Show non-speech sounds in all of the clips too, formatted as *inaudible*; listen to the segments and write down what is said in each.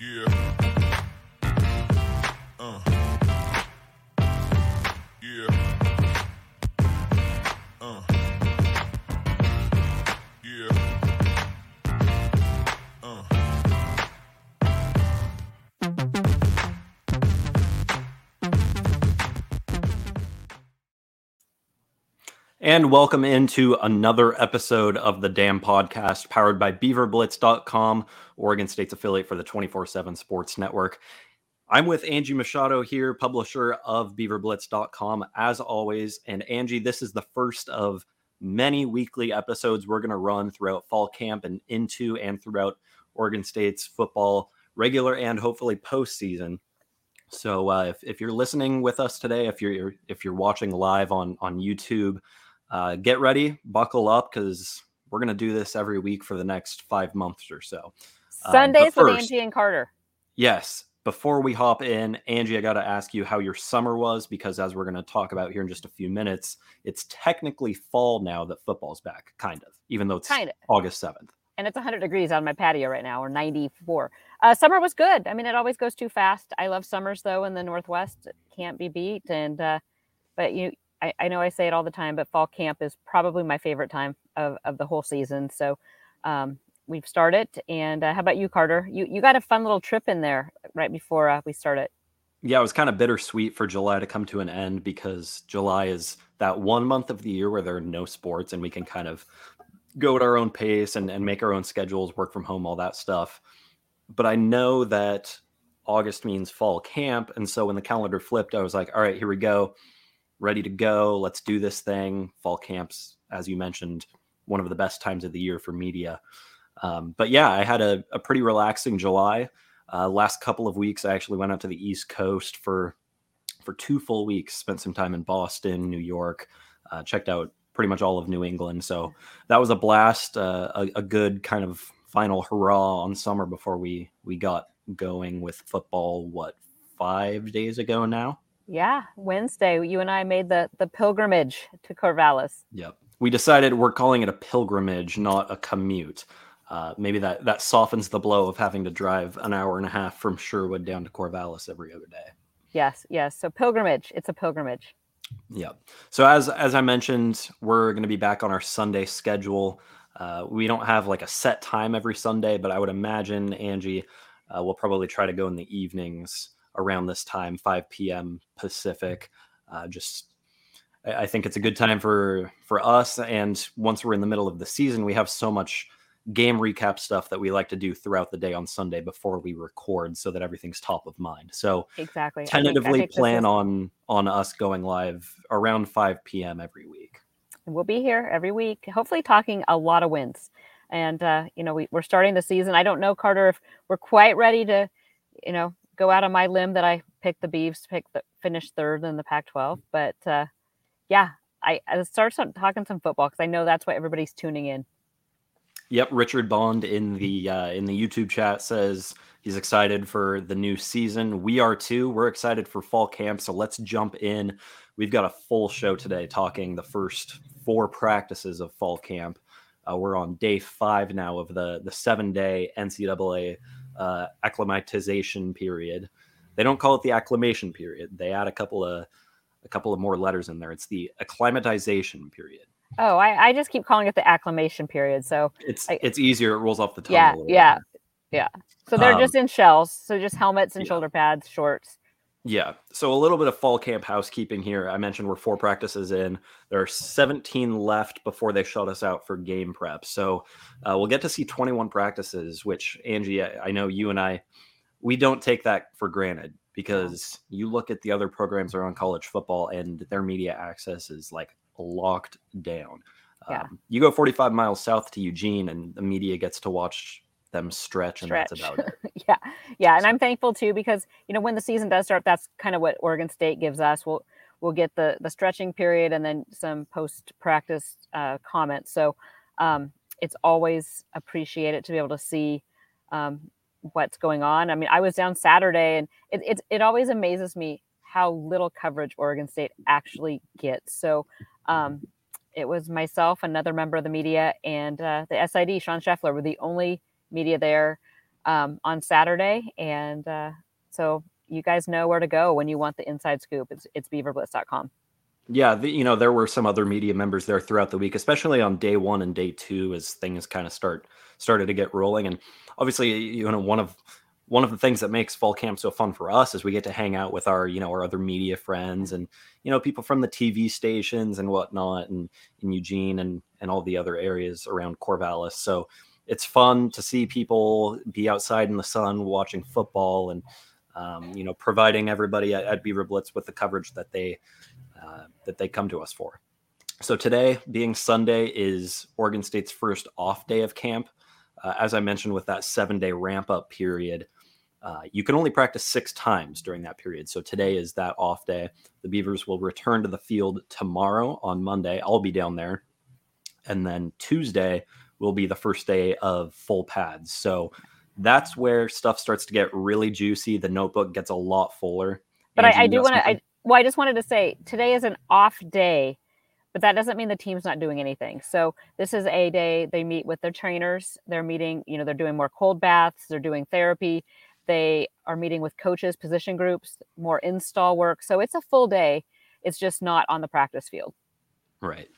Yeah. And welcome into another episode of the Damn Podcast powered by beaverblitz.com, Oregon State's affiliate for the 24 7 Sports Network. I'm with Angie Machado here, publisher of beaverblitz.com, as always. And Angie, this is the first of many weekly episodes we're going to run throughout fall camp and into and throughout Oregon State's football, regular and hopefully postseason. So uh, if, if you're listening with us today, if you're if you're watching live on on YouTube, uh, get ready, buckle up, because we're gonna do this every week for the next five months or so. Sundays with Angie and Carter. Yes. Before we hop in, Angie, I got to ask you how your summer was because, as we're going to talk about here in just a few minutes, it's technically fall now that football's back, kind of, even though it's Kind of. August 7th. And it's 100 degrees on my patio right now, or 94. Uh, summer was good. I mean, it always goes too fast. I love summers though in the Northwest. It can't be beat. And uh, but you, I, I know I say it all the time, but fall camp is probably my favorite time of, of the whole season. So um, we've started. And uh, how about you, Carter? You you got a fun little trip in there right before uh, we started. Yeah, it was kind of bittersweet for July to come to an end because July is that one month of the year where there are no sports and we can kind of go at our own pace and, and make our own schedules, work from home, all that stuff. But I know that August means fall camp. And so when the calendar flipped, I was like, all right, here we go. Ready to go. Let's do this thing. Fall camps, as you mentioned, one of the best times of the year for media. Um, but yeah, I had a, a pretty relaxing July. Uh, last couple of weeks, I actually went out to the East Coast for for two full weeks. Spent some time in Boston, New York. Uh, checked out pretty much all of New England. So that was a blast. Uh, a, a good kind of final hurrah on summer before we we got going with football. What five days ago now? Yeah, Wednesday, you and I made the the pilgrimage to Corvallis. Yep. We decided we're calling it a pilgrimage, not a commute. Uh, maybe that that softens the blow of having to drive an hour and a half from Sherwood down to Corvallis every other day. Yes, yes. So pilgrimage. It's a pilgrimage. Yeah. So as as I mentioned, we're going to be back on our Sunday schedule. Uh, we don't have like a set time every Sunday, but I would imagine Angie uh, will probably try to go in the evenings around this time, 5 p.m. Pacific. Uh, just I I think it's a good time for for us. And once we're in the middle of the season, we have so much game recap stuff that we like to do throughout the day on Sunday before we record, so that everything's top of mind. So Exactly. I think- I tentatively think plan is- on on us going live around 5 p.m. every week. We'll be here every week, hopefully talking a lot of wins. And uh, you know, we, we're starting the season. I don't know, Carter, if we're quite ready to, you know, go out on my limb that I picked the Beavs to pick the finish third in the Pac-12. But uh, yeah, I, I start some, talking some football because I know that's why everybody's tuning in. Yep, Richard Bond in the uh, in the YouTube chat says he's excited for the new season. We are too. We're excited for fall camp, so let's jump in. We've got a full show today talking the first four practices of fall camp. Uh, we're on day five now of the the seven day NCAA uh, acclimatization period. They don't call it the acclimation period. They add a couple of a couple of more letters in there. It's the acclimatization period. Oh, I, I just keep calling it the acclimation period. So It's I- it's easier. It rolls off the tongue. yeah, yeah, better. yeah. So they're Um, just in shells. So just helmets and yeah. shoulder pads, shorts. Yeah. So a little bit of fall camp housekeeping here. I mentioned we're four practices in. There are 17 left before they shut us out for game prep. So uh, we'll get to see 21 practices, which Angie, I, I know you and I, we don't take that for granted because you look at the other programs around college football and their media access is like locked down. Yeah. Um, you go 45 miles south to Eugene and the media gets to watch them stretch, and that's Stretch. about it. *laughs* yeah. Yeah and i'm thankful too because you know when the season does start that's kind of what oregon state gives us. We'll we'll get the the stretching period and then some post practice uh, comments. So um, it's always appreciated to be able to see um, what's going on. I mean i was down saturday and it, it, it always amazes me how little coverage oregon state actually gets. So um, it was myself another member of the media and uh, the sid sean scheffler were the only media there um, on Saturday. And uh, so you guys know where to go when you want the inside scoop. It's, it's beaverblitz.com. Yeah, the, you know, there were some other media members there throughout the week, especially on day one and day two as things kind of start started to get rolling. And obviously, you know, one of one of the things that makes fall camp so fun for us is we get to hang out with our, you know, our other media friends and, you know, people from the TV stations and whatnot and in Eugene and and all the other areas around Corvallis. So it's fun to see people be outside in the sun watching football and um, you know, providing everybody at, at Beaver Blitz with the coverage that they uh, that they come to us for. So today, being Sunday, is Oregon State's first off day of camp. Uh, as I mentioned, with that seven day ramp up period, uh, you can only practice six times during that period. So today is that off day. The Beavers will return to the field tomorrow on Monday. I'll be down there. And then Tuesday will be the first day of full pads. So that's where stuff starts to get really juicy. The notebook gets a lot fuller. But I, I, do want to, I well, I just wanted to say today is an off day, but that doesn't mean the team's not doing anything. So this is a day they meet with their trainers. They're meeting, you know, they're doing more cold baths, they're doing therapy, they are meeting with coaches, position groups, more install work. So it's a full day. It's just not on the practice field. Right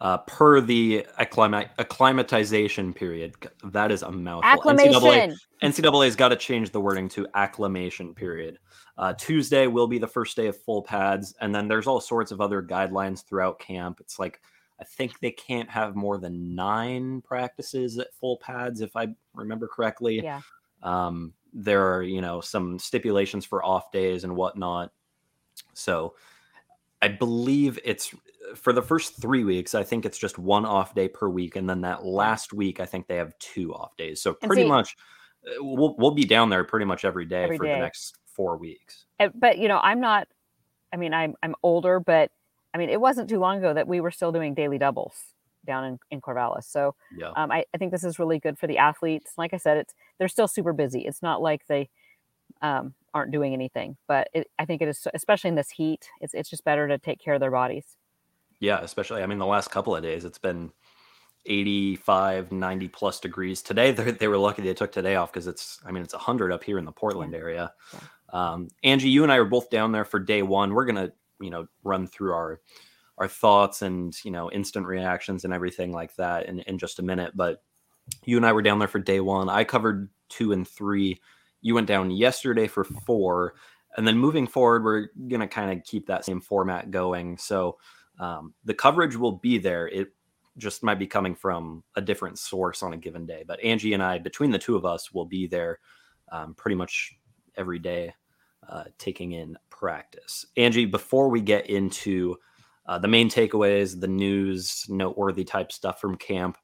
uh, per the acclimat- acclimatization period. That is a mouthful. Acclimation. NCAA, NCAA's got to change the wording to acclimation period. Uh, Tuesday will be the first day of full pads, and then there's all sorts of other guidelines throughout camp. It's like I think they can't have more than nine practices at full pads, if I remember correctly. Yeah. Um, there are you know some stipulations for off days and whatnot. So I believe it's for the first three weeks, I think it's just one off day per week, and then that last week, I think they have two off days. So pretty see, much, uh, we'll we'll be down there pretty much every day every for day. the next four weeks. Eh, but you know, I'm not. I mean, I'm I'm older, but I mean, it wasn't too long ago that we were still doing daily doubles down in, in Corvallis. So yeah. um, I, I think this is really good for the athletes. Like I said, it's they're still super busy. It's not like they um, aren't doing anything, but it, I think it is, especially in this heat, it's it's just better to take care of their bodies. Yeah, especially I mean the last couple of days it's been 85, 90 plus degrees. Today *laughs* they were lucky they took today off because it's I mean it's 100 up here in the Portland area. Yeah. Um, Angie, you and I were both down there for day one. We're gonna you know run through our our thoughts and you know instant reactions and everything like that in, in just a minute. But you and I were down there for day one. I covered two and three. You went down yesterday for four. And then moving forward, we're gonna kind of keep that same format going. So um, the coverage will be there. It just might be coming from a different source on a given day. But Angie and I, between the two of us, will be there um, pretty much every day, uh, taking in practice. Angie, before we get into uh, the main takeaways, the news, noteworthy type stuff from camp,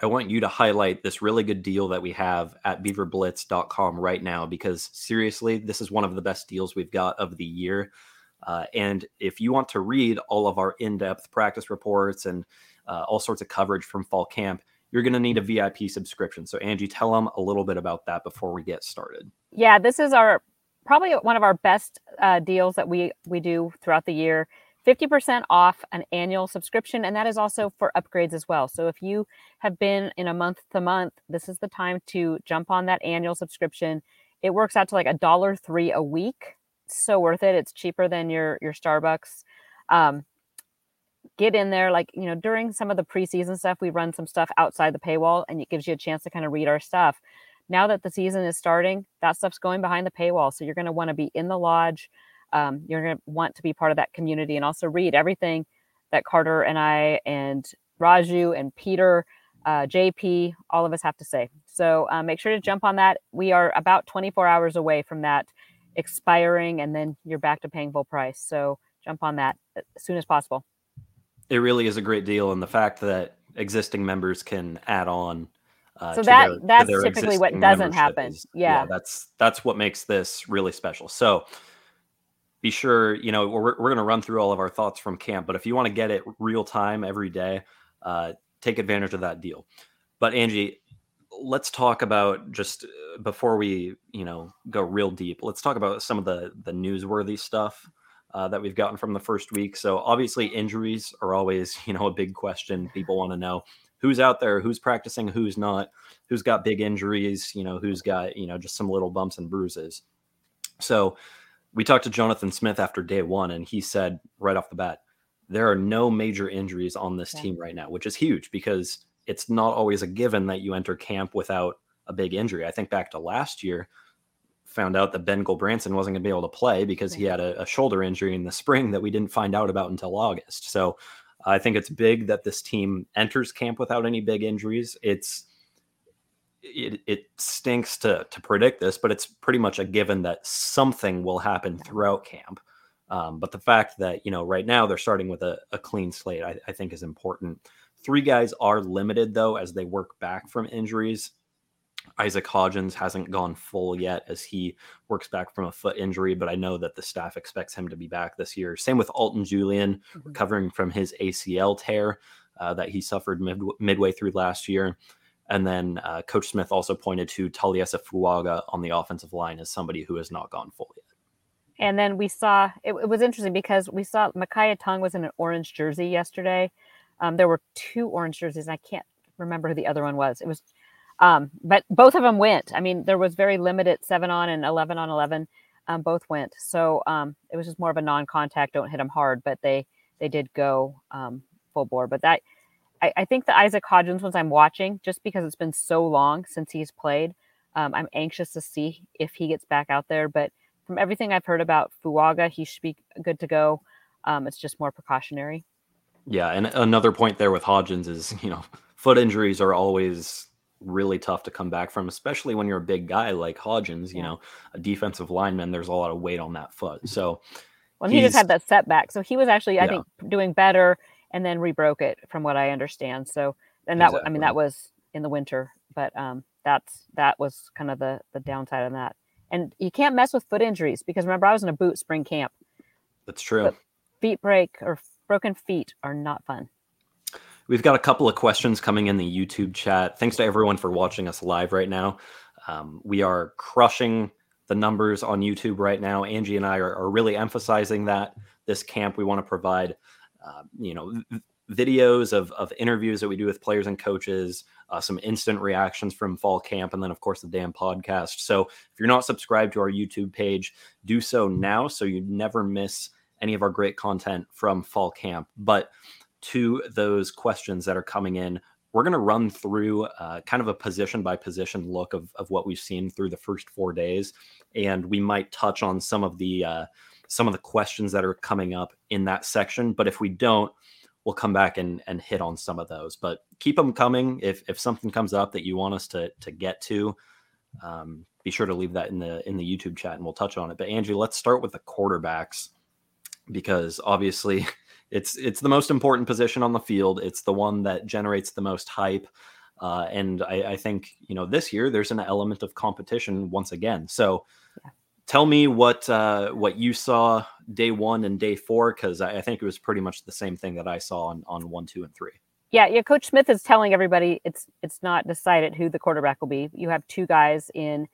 I want you to highlight this really good deal that we have at beaverblitz.com right now because seriously, this is one of the best deals we've got of the year. Uh, and if you want to read all of our in depth practice reports and uh, all sorts of coverage from fall camp, you're going to need a VIP subscription. So, Angie, tell them a little bit about that before we get started. Yeah, this is our probably one of our best uh, deals that we we do throughout the year. 50% off an annual subscription, and that is also for upgrades as well. So if you have been in a month to month, this is the time to jump on that annual subscription. It works out to like a dollar three a week so worth it. It's cheaper than your your Starbucks. Um, get in there, like you know, during some of the preseason stuff, we run some stuff outside the paywall, and it gives you a chance to kind of read our stuff. Now that the season is starting, that stuff's going behind the paywall, so you're going to want to be in the lodge. Um, you're going to want to be part of that community and also read everything that Carter and I and Raju and Peter, uh, JP, all of us have to say. So uh, make sure to jump on that. We are about 24 hours away from that expiring and then you're back to paying full price. So jump on that as soon as possible. It really is a great deal. And the fact that existing members can add on. Uh, so that their, that's typically what doesn't happen. Is, yeah. yeah. That's, that's what makes this really special. So be sure, you know, we're, we're going to run through all of our thoughts from camp, but if you want to get it real time every day, uh, take advantage of that deal. But Angie, let's talk about just uh, before we you know go real deep let's talk about some of the the newsworthy stuff uh, that we've gotten from the first week. So obviously injuries are always *laughs* you know a big question people want to know. Who's out there, who's practicing, who's not, who's got big injuries, you know, who's got, you know, just some little bumps and bruises. So we talked to Jonathan Smith after day one, and he said right off the bat, there are no major injuries on this yeah. team right now, which is huge because it's not always a given that you enter camp without a big injury. I think back to last year, found out that Ben Gulbranson wasn't going to be able to play because he had a, a, shoulder injury in the spring that we didn't find out about until August. So I think it's big that this team enters camp without any big injuries. It's it, it stinks to to predict this, but it's pretty much a given that something will happen throughout camp. Um, but the fact that you know right now they're starting with a, a clean slate, I, I think is important. Three guys are limited though as they work back from injuries. Isaac Hodgins hasn't gone full yet as he works back from a foot injury, but I know that the staff expects him to be back this year. Same with Alton Julian, mm-hmm. recovering from his ACL tear uh, that he suffered mid- midway through last year. And then uh, Coach Smith also pointed to Taliese Fuaga on the offensive line as somebody who has not gone full yet. And then we saw it, it was interesting because we saw Micaiah Tongue was in an orange jersey yesterday. Um, there were two orange jerseys. I can't remember who the other one was. It was um, but both of them went. I mean, there was very limited seven on and 11 on 11. Um, both went. So um, it was just more of a non-contact, don't hit them hard, but they, they did go um, full bore. But that, I, I, think the Isaac Hodgins ones I'm watching just because it's been so long since he's played. Um, I'm anxious to see if he gets back out there. But from everything I've heard about Fuaga, he should be good to go. Um, it's just more precautionary. Yeah, and another point there with Hodgins is, you know, foot injuries are always really tough to come back from, especially when you're a big guy like Hodgins, you yeah. know, a defensive lineman, there's a lot of weight on that foot. So, well, he just had that setback. So he was actually, I yeah. think, doing better and then rebroke it from what I understand. So, and that, exactly. I mean, that was in the winter, but um, that's, that was kind of the, the downside on that. And you can't mess with foot injuries because remember, I was in a boot spring camp. That's true. But feet break or broken feet are not fun. We've got a couple of questions coming in the YouTube chat. Thanks to everyone for watching us live right now. Um, we are crushing the numbers on YouTube right now. Angie and I are, are really emphasizing that this camp we want to provide, uh, you know, videos of, of interviews that we do with players and coaches, uh, some instant reactions from fall camp, and then of course the damn podcast. So if you're not subscribed to our YouTube page, do so now so you never miss any of our great content from fall camp. But to those questions that are coming in. We're going to run through uh, kind of a position by position look of, of what we've seen through the first four days, and we might touch on some of the uh, some of the questions that are coming up in that section. But if we don't, we'll come back and, and hit on some of those. But keep them coming. If if something comes up that you want us to to get to, um, be sure to leave that in the in the YouTube chat, and we'll touch on it. But Angie, let's start with the quarterbacks because obviously *laughs* it's it's the most important position on the field. It's the one that generates the most hype. Uh, and I, I, think you know this year there's an element of competition once again. So tell me what uh, what you saw day one and day four because I, I, think it was pretty much the same thing that I saw on, on one, two, and three. Yeah, yeah. Coach Smith is telling everybody it's it's not decided who the quarterback will be. You have two guys in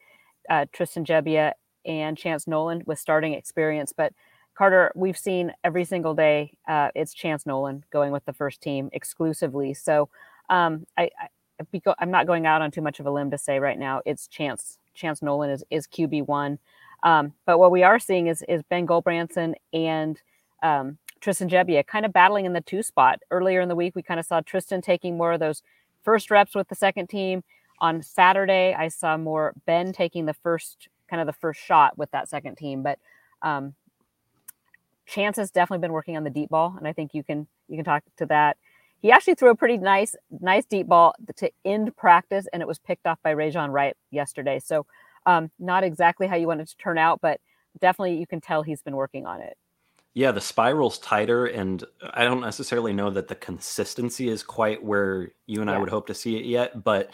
uh, Tristan Gebbia and Chance Nolan with starting experience, but Carter, we've seen every single day uh, it's Chance Nolan going with the first team exclusively. So um, I, I, I'm not going out on too much of a limb to say right now it's Chance Chance Nolan is is QB one. Um, but what we are seeing is is Ben Gulbranson and um, Tristan Gebbia kind of battling in the two spot. Earlier in the week, we kind of saw Tristan taking more of those first reps with the second team. On Saturday, I saw more Ben taking the first kind of the first shot with that second team. But um, Chance has definitely been working on the deep ball, and I think you can you can talk to that. He actually threw a pretty nice nice deep ball to end practice, and it was picked off by Rejzohn Wright yesterday. So um, not exactly how you want it to turn out, but definitely you can tell he's been working on it. Yeah, the spiral's tighter, and I don't necessarily know that the consistency is quite where you and yeah. I would hope to see it yet, but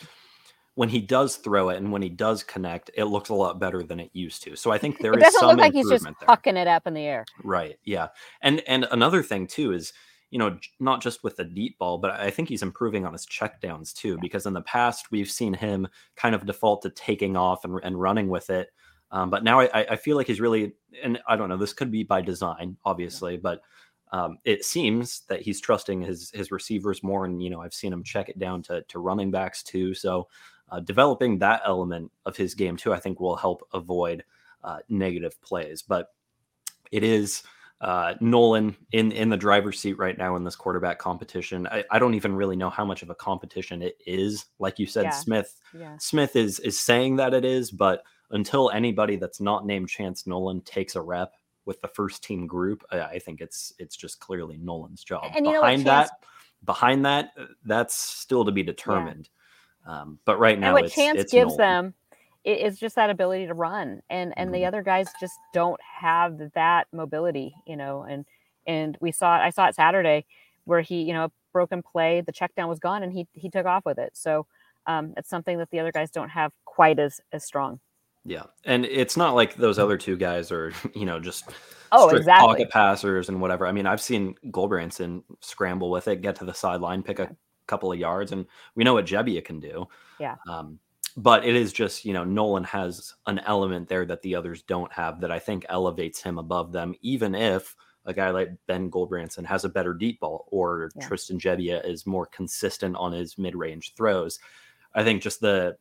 when he does throw it and when he does connect, it looks a lot better than it used to. So I think *laughs* there it is some look like he's just there. hucking it up in the air. Right. Yeah. And and another thing too is you know not just with the deep ball, but I think he's improving on his checkdowns too. Yeah. Because in the past we've seen him kind of default to taking off and, and running with it. Um, but now I, I feel like he's really, and I don't know, this could be by design, obviously, yeah. but Um, it seems that he's trusting his his receivers more, and you know I've seen him check it down to to running backs too. So uh, developing that element of his game too, I think will help avoid uh, negative plays. But it is uh, Nolan in in the driver's seat right now in this quarterback competition. I, I, don't even really know how much of a competition it is. Like you said, yeah. Smith yeah. Smith is is saying that it is, but until anybody that's not named Chance Nolan takes a rep with the first team group, I, I think it's it's just clearly Nolan's job. And behind that, behind that, uh, that's still to be determined. Yeah. Um, but right now, and what it's, Chance gives Nolan. them it's just that ability to run and and mm-hmm. the other guys just don't have that mobility you know and and we saw it i saw it saturday where he you know broken play the check down was gone and he he took off with it so um, it's something that the other guys don't have quite as as strong yeah and it's not like those other two guys are *laughs* you know just oh exactly pocket passers and whatever i mean i've seen Gulbranson scramble with it get to the sideline pick a couple of yards and we know what Gebbia can do yeah um, but it is just you know Nolan has an element there that the others don't have that I think elevates him above them, even if a guy like Ben Gulbranson has a better deep ball or yeah. Tristan Gebbia is more consistent on his mid-range throws. I think just the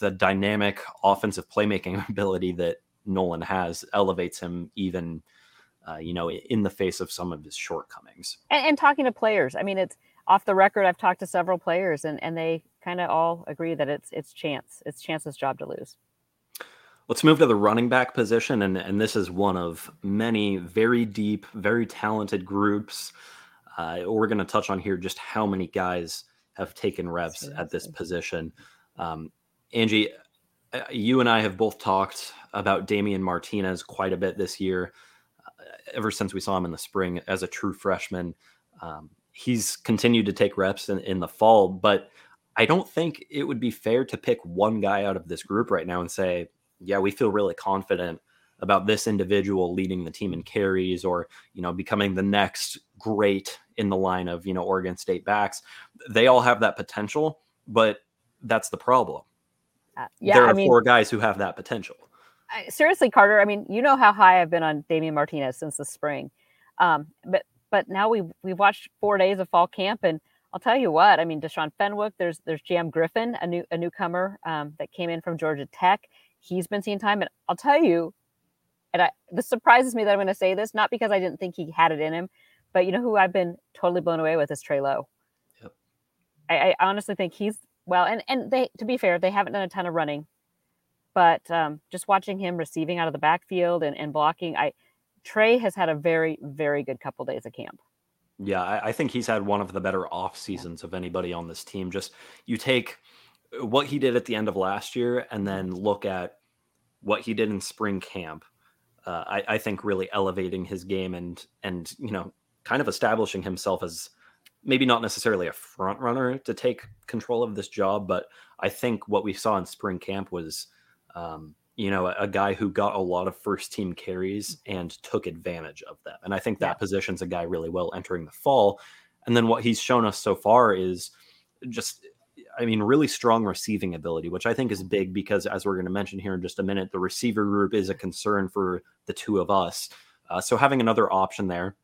the dynamic offensive playmaking *laughs* ability that Nolan has elevates him even uh, you know in the face of some of his shortcomings. And, and talking to players, I mean it's off the record I've talked to several players and and they kind of all agree that it's it's chance. It's chance's job to lose. Let's move to the running back position, and and this is one of many very deep, very talented groups. Uh, we're going to touch on here just how many guys have taken reps at this position. Um, Angie, uh, you and I have both talked about Damien Martinez quite a bit this year. Uh, ever since we saw him in the spring as a true freshman, um, he's continued to take reps in, in the fall, but I don't think it would be fair to pick one guy out of this group right now and say, yeah, we feel really confident about this individual leading the team in carries or, you know, becoming the next great in the line of, you know, Oregon State backs. They all have that potential, but that's the problem. Uh, yeah, there are I mean, four guys who have that potential. I, seriously, Carter. I mean, you know how high I've been on Damien Martinez since the spring, um, but but now we we've watched four days of fall camp, and I'll tell you what. I mean, Deshaun Fenwick. There's there's Jam Griffin, a new a newcomer um, that came in from Georgia Tech. He's been seeing time, and I'll tell you, and I this surprises me that I'm going to say this, not because I didn't think he had it in him, but you know who I've been totally blown away with is Trey Lowe. Yep. I, I honestly think he's well, and and they to be fair, they haven't done a ton of running, but um, just watching him receiving out of the backfield and, and blocking, I Trey has had a very very good couple days of camp. Yeah, I, I think he's had one of the better off seasons of anybody on this team. Just you take uh, what he did at the end of last year and then look at what he did in spring camp. Uh, I, I think really elevating his game and and you know kind of establishing himself as maybe not necessarily a front runner to take control of this job, but I think what we saw in spring camp was um, you know, a, guy who got a lot of first team carries and took advantage of them. And I think that yeah. positions a guy really well entering the fall. And then what he's shown us so far is just, I mean, really strong receiving ability, which I think is big because, as we're going to mention here in just a minute, the receiver group is a concern for the two of us. Uh, so having another option there,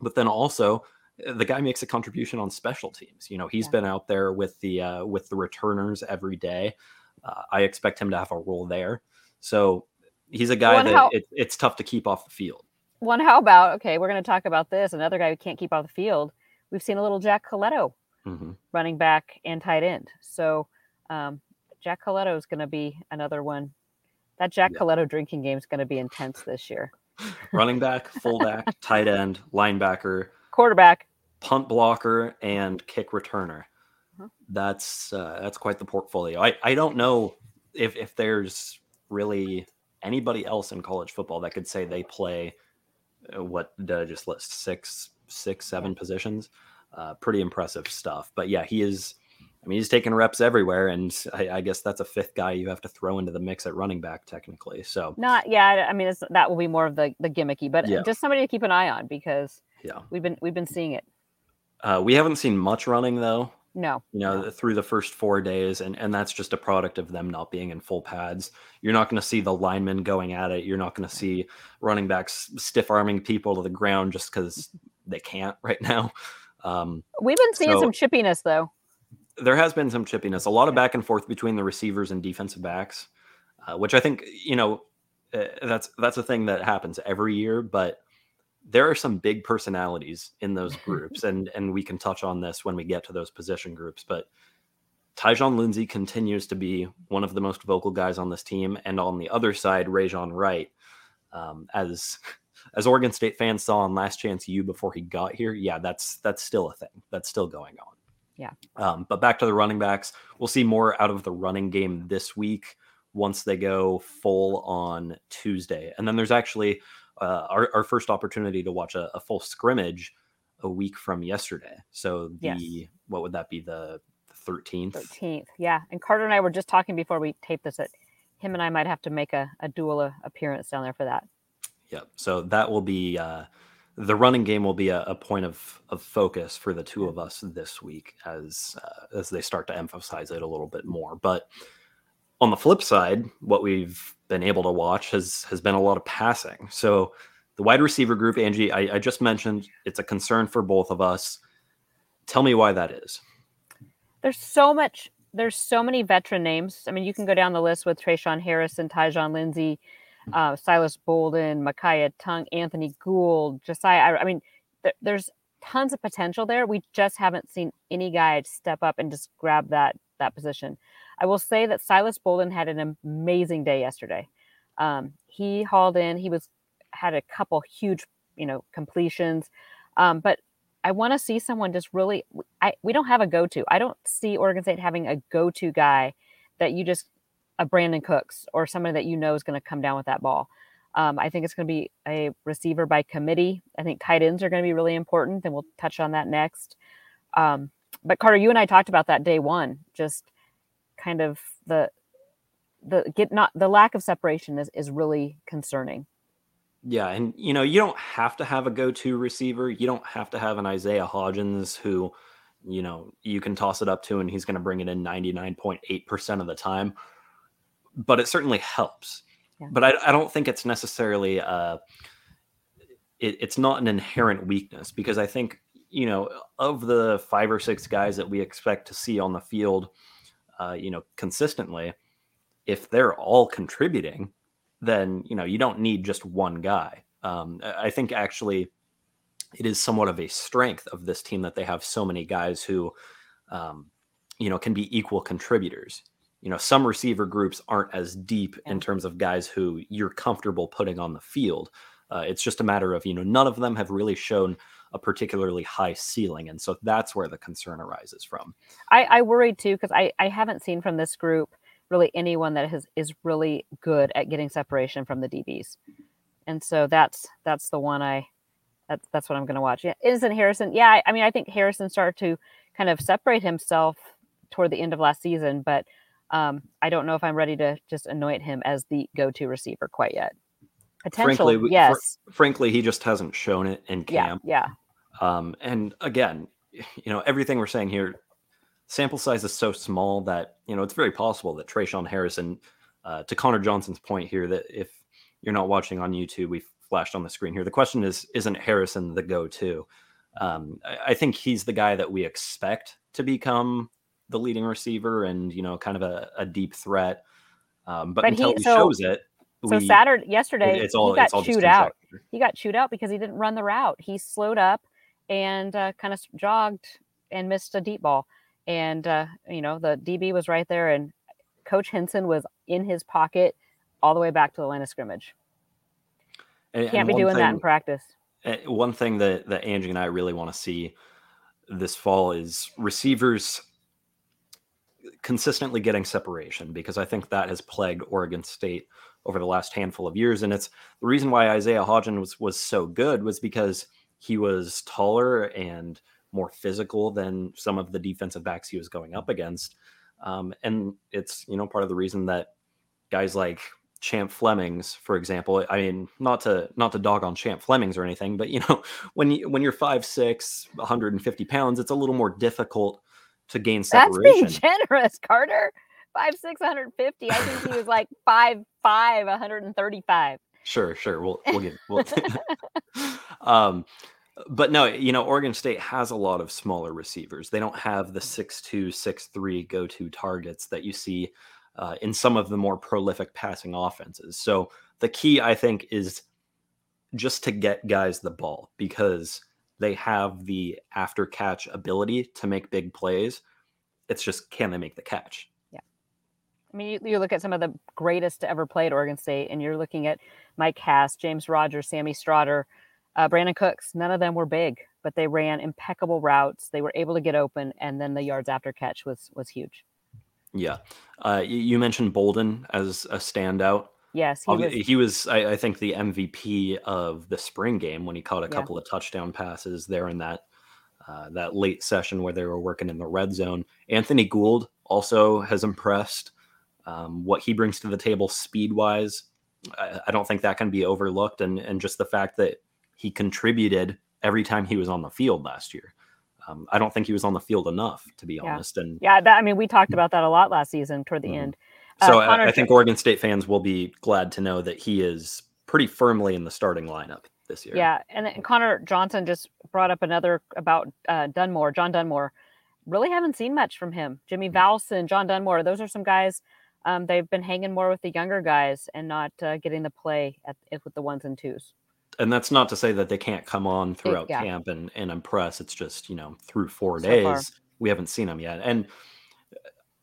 but then also uh, the guy makes a contribution on special teams. You know, he's yeah. been out there with the uh, with the returners every day. Uh, I expect him to have a role there. So he's a guy well, that how, it, it's tough to keep off the field. One, how about okay? We're going to talk about this. Another guy who can't keep off the field. We've seen a little Jack Colletto, mm-hmm. running back and tight end. So um, Jack Colletto is going to be another one. That Jack yeah. Colletto drinking game is going to be intense this year. running back, *laughs* fullback, tight end, linebacker, quarterback, punt blocker, and kick returner. Uh-huh. That's uh, that's quite the portfolio. I, I don't know if if there's really anybody else in college football that could say they play uh, what did I just list six, six, seven positions. Uh, pretty impressive stuff. But yeah, he is. I mean, he's taking reps everywhere, and I, I, guess that's a fifth guy you have to throw into the mix at running back, technically. So not, yeah. I mean, that will be more of the the gimmicky, but yeah. just somebody to keep an eye on because yeah, we've been we've been seeing it. Uh, we haven't seen much running though No. You know, no. through the first four days, and and that's just a product of them not being in full pads. You're not going to see the linemen going at it. You're not going to see running backs stiff arming people to the ground just because they can't *laughs* right now. Um, We've been seeing so- some chippiness though. there has been some chippiness, a lot of back and forth between the receivers and defensive backs, uh, which I think you know uh, that's that's a thing that happens every year. But there are some big personalities in those *laughs* groups, and and we can touch on this when we get to those position groups. But Tyjon Lindsey continues to be one of the most vocal guys on this team, and on the other side, Rejzohn Wright, um, as as Oregon State fans saw on Last Chance U before he got here. Yeah, that's that's still a thing. That's still going on. Yeah. Um, but back to the running backs, we'll see more out of the running game this week once they go full on Tuesday. And then there's actually uh, our, our first opportunity to watch a, a full scrimmage a week from yesterday. So the Yes. what would that be the 13th? 13th. Yeah. And Carter and I were just talking before we taped this that him and I might have to make a, a dual appearance down there for that. Yep. So that will be uh, the running game will be a, a point of, of focus for the two of us this week as uh, as they start to emphasize it a little bit more. But on the flip side, what we've been able to watch has has been a lot of passing. So the wide receiver group, Angie, I, I just mentioned, it's a concern for both of us. Tell me why that is. There's so much. There's so many veteran names. I mean, you can go down the list with Tre'Shaun Harrison, Tyjon Lindsey, uh, Silas Bolden, Micaiah Tung, Anthony Gould, Josiah. I, I mean, th- there's tons of potential there. We just haven't seen any guy step up and just grab that that position. I will say that Silas Bolden had an amazing day yesterday. Um, he hauled in. He was had a couple huge, you know, completions. Um, but I want to see someone just really. I we don't have a go to. I don't see Oregon State having a go to guy that you just a Brandin Cooks or somebody that you know is going to come down with that ball. Um, I think it's going to be a receiver by committee. I think tight ends are going to be really important, and we'll touch on that next. Um, but Carter, you and I talked about that day one, just kind of the the get not the lack of separation is is really concerning. Yeah, and you know, you don't have to have a go-to receiver. You don't have to have an Isaiah Hodgins who, you know, you can toss it up to and he's going to bring it in 99.8% of the time. But it certainly helps. Yeah. But I, I don't think it's necessarily uh it, it's not an inherent weakness because I think, you know, of the five or six guys that we expect to see on the field, uh, you know, consistently, if they're all contributing, then you know you don't need just one guy. Um, I think actually it is somewhat of a strength of this team that they have so many guys who, um, you know, can be equal contributors. You know, some receiver groups aren't as deep in terms of guys who you're comfortable putting on the field. Uh, it's just a matter of you know none of them have really shown a particularly high ceiling, and so that's where the concern arises from. I, I worried too because I, I haven't seen from this group really anyone that has is really good at getting separation from the DBs, and so that's that's the one I that's that's what I'm going to watch. Yeah, isn't Harrison? Yeah, I, I mean I think Harrison started to kind of separate himself toward the end of last season, but um, I don't know if I'm ready to just anoint him as the go-to receiver quite yet. Potential, Frankly, we- fr- yes, Frankly, he just hasn't shown it in yeah, camp. yeah, Um, and again, *laughs* you know, everything we're saying here, sample size is so small that, you know, it's very possible that Tre'Shaun Harrison, uh, to Connor Johnson's point here, that if you're not watching on YouTube, we flashed on the screen here. The question is, isn't Harrison the go to? Um, I, I think he's the guy that we expect to become the leading receiver and, you know, kind of a, a deep threat. Um, but, But until he- he, so- shows it, So we- Saturday, yesterday, it- it's all he got it's all chewed out. he got chewed out because he didn't run the route. He slowed up and uh, kind of jogged and missed a deep ball. And uh, you know the DB was right there, and Coach Hynson was in his pocket all the way back to the line of scrimmage. And- Can't and be doing that in practice. One thing that that Angie and I really want to see this fall is receivers consistently getting separation because I think that has plagued Oregon State over the last handful of years, and it's the reason why Isaiah Hodgins was was so good was because he was taller and more physical than some of the defensive backs he was going up against, um, and it's you know part of the reason that guys like Champ Flemings, for example. I mean, not to not to dog on Champ Flemings or anything, but you know, *laughs* when you when you're 5'6", 150 pounds, it's a little more difficult to gain separation. That's being generous, Carter. Five six, 150. I think he was like five five, 135. Sure, sure. We'll we'll get we'll *laughs* *laughs* um but no, you know, Oregon State has a lot of smaller receivers. They don't have the six two, six three go-to targets that you see uh, in some of the more prolific passing offenses. So the key, I think, is just to get guys the ball because they have the after catch ability to make big plays. It's just can they make the catch? Yeah. I mean, you, you look at some of the greatest to ever play at Oregon State, and you're looking at Mike Hass, James Rodgers, Sammie Stroughter, uh, Brandin Cooks. None of them were big, but they ran impeccable routes. They were able to get open, and then the yards after catch was was huge. Yeah. Uh, you, mentioned Bolden as a standout. Yes, he was. He was, I, I think, the MVP of the spring game when he caught a Yeah. couple of touchdown passes there in that uh, that late session where they were working in the red zone. Anthony Gould also has impressed. Um, what he brings to the table speed wise, I, I don't think that can be overlooked, and and just the fact that he contributed every time he was on the field last year. Um, I don't think he was on the field enough, to be Yeah. honest. And Yeah, that, I mean, we talked about that a lot last season toward the Mhm. end. so Uh, I, I think Oregon State fans will be glad to know that he is pretty firmly in the starting lineup this year. Yeah, and then Connor Johnson just brought up another about uh, Dunmore, John Dunmore. Really haven't seen much from him. Jimmy Valson, John Dunmore. Those are some guys. Um, they've been hanging more with the younger guys and not uh, getting the play at, with the ones and twos. And that's not to say that they can't come on throughout yeah. camp and, and impress. It's just, you know, through four So days, far. we haven't seen them yet. And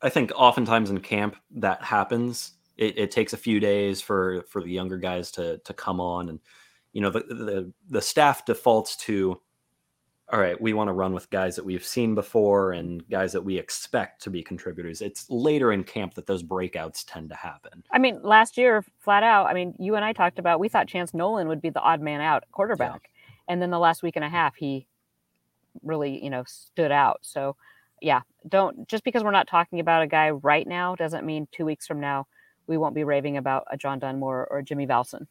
I think oftentimes in camp that happens. It, it takes a few days for for the younger guys to to come on and you know the the, the staff defaults to all right, we want to run with guys that we've seen before and guys that we expect to be contributors. It's later in camp that those breakouts tend to happen. I mean, last year, flat out. I mean, you and I talked about we thought Chance Nolan would be the odd man out quarterback, and then the last week and a half, he really, you know, stood out. So, yeah, don't just because we're not talking about a guy right now doesn't mean two weeks from now we won't be raving about a John Dunmore or Jimmy Valson.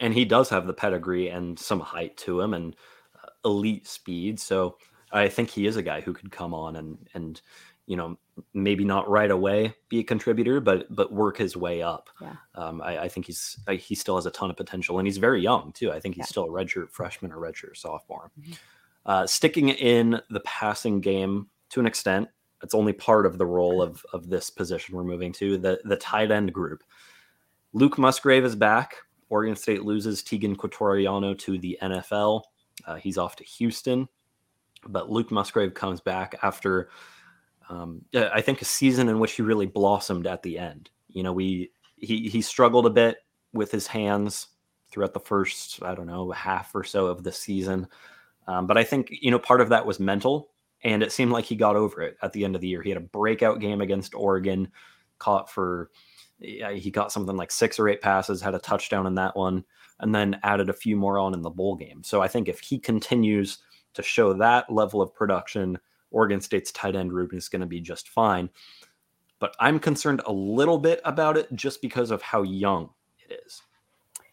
and he does have the pedigree and some height to him and elite speed. So I think he is a guy who could come on and and you know maybe not right away be a contributor, but but work his way up. Yeah. Um, I, I think he's I, he still has a ton of potential, and he's very young too. I think he's Yeah. still a redshirt freshman or redshirt sophomore. Mhm. Uh, sticking in the passing game to an extent, it's only part of the role of of this position we're moving to the the tight end group. Luke Musgrave is back. Oregon State loses Teagan Quitoriano to the NFL. Uh, he's off to Houston, but Luke Musgrave comes back after, um, uh, I think, a season in which he really blossomed at the end. You know, we he he struggled a bit with his hands throughout the first, I don't know, half or so of the season. Um, but I think you know part of that was mental, and it seemed like he got over it at the end of the year. He had a breakout game against Oregon, caught for he got something like six or eight passes, had a touchdown in that one, and then added a few more on in the bowl game. So I think if he continues to show that level of production, Oregon State's tight end group is going to be just fine. But I'm concerned a little bit about it just because of how young it is.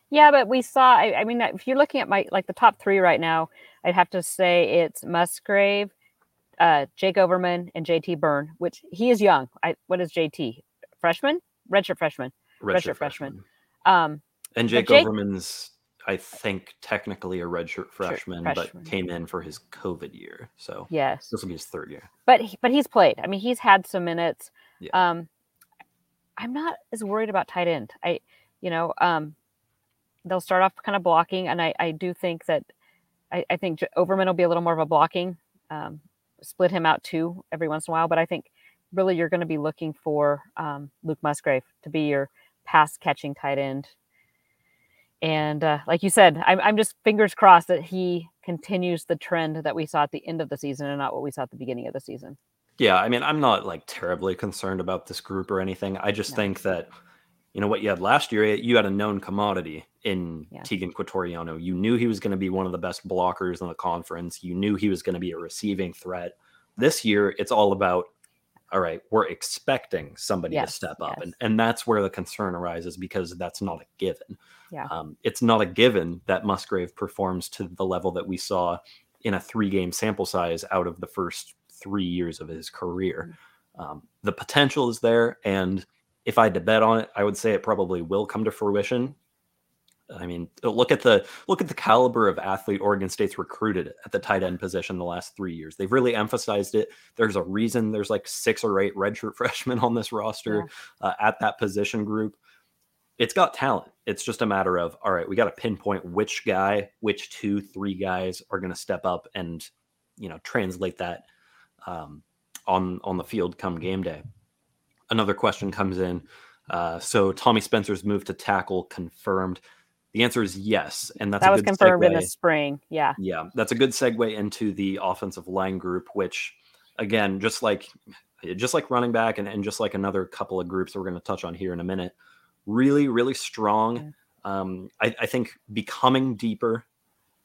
Yeah, but we saw. I, I mean, if you're looking at my like the top three right now, I'd have to say it's Musgrave, uh, Jake Overman, and JT Byrne. Which he is young. I what is JT? Freshman, redshirt freshman. Redshirt freshman. Um, And Jake, Jake- Overman's, I think, technically a redshirt freshman, but came in for his COVID year. So yes, this will be his third year. but he, but he's played. I mean, he's had some minutes. Yeah. Um, I'm not as worried about tight end. I, you know, um, they'll start off kind of blocking, and I I do think that I, I think Overman will be a little more of a blocking. Um, split him out too every once in a while, but I think really you're going to be looking for um, Luke Musgrave to be your pass catching tight end. And uh, like you said, I'm, I'm just fingers crossed that he continues the trend that we saw at the end of the season and not what we saw at the beginning of the season. Yeah, I mean, I'm not like terribly concerned about this group or anything. I just No. think that, you know, what you had last year, you had a known commodity in Yeah. Teagan Quitoriano. You knew he was going to be one of the best blockers in the conference. You knew he was going to be a receiving threat. This year, it's all about, all right, we're expecting somebody to step up. yes. And, and that's where the concern arises because that's not a given. Yeah. Um, it's not a given that Musgrave performs to the level that we saw in a three game sample size out of the first three years of his career. Um, the potential is there, and if I had to bet on it, I would say it probably will come to fruition. I mean, look at the look at the caliber of athlete Oregon State's recruited at the tight end position the last three years. They've really emphasized it. There's a reason there's like six or eight redshirt *laughs* freshmen on this roster yeah. uh, at that position group. It's got talent. It's just a matter of all right, we got to pinpoint which guy, which two, three guys are going to step up and you know translate that um, on on the field come game day. Another question comes in. Uh, so Tommy Spencer's move to tackle confirmed. The answer is yes, and that's that was confirmed segue. in the spring. Yeah, yeah, that's a good segue into the offensive line group, which, again, just like just like running back and, and just like another couple of groups that we're going to touch on here in a minute, really, really strong. Um, I, I think becoming deeper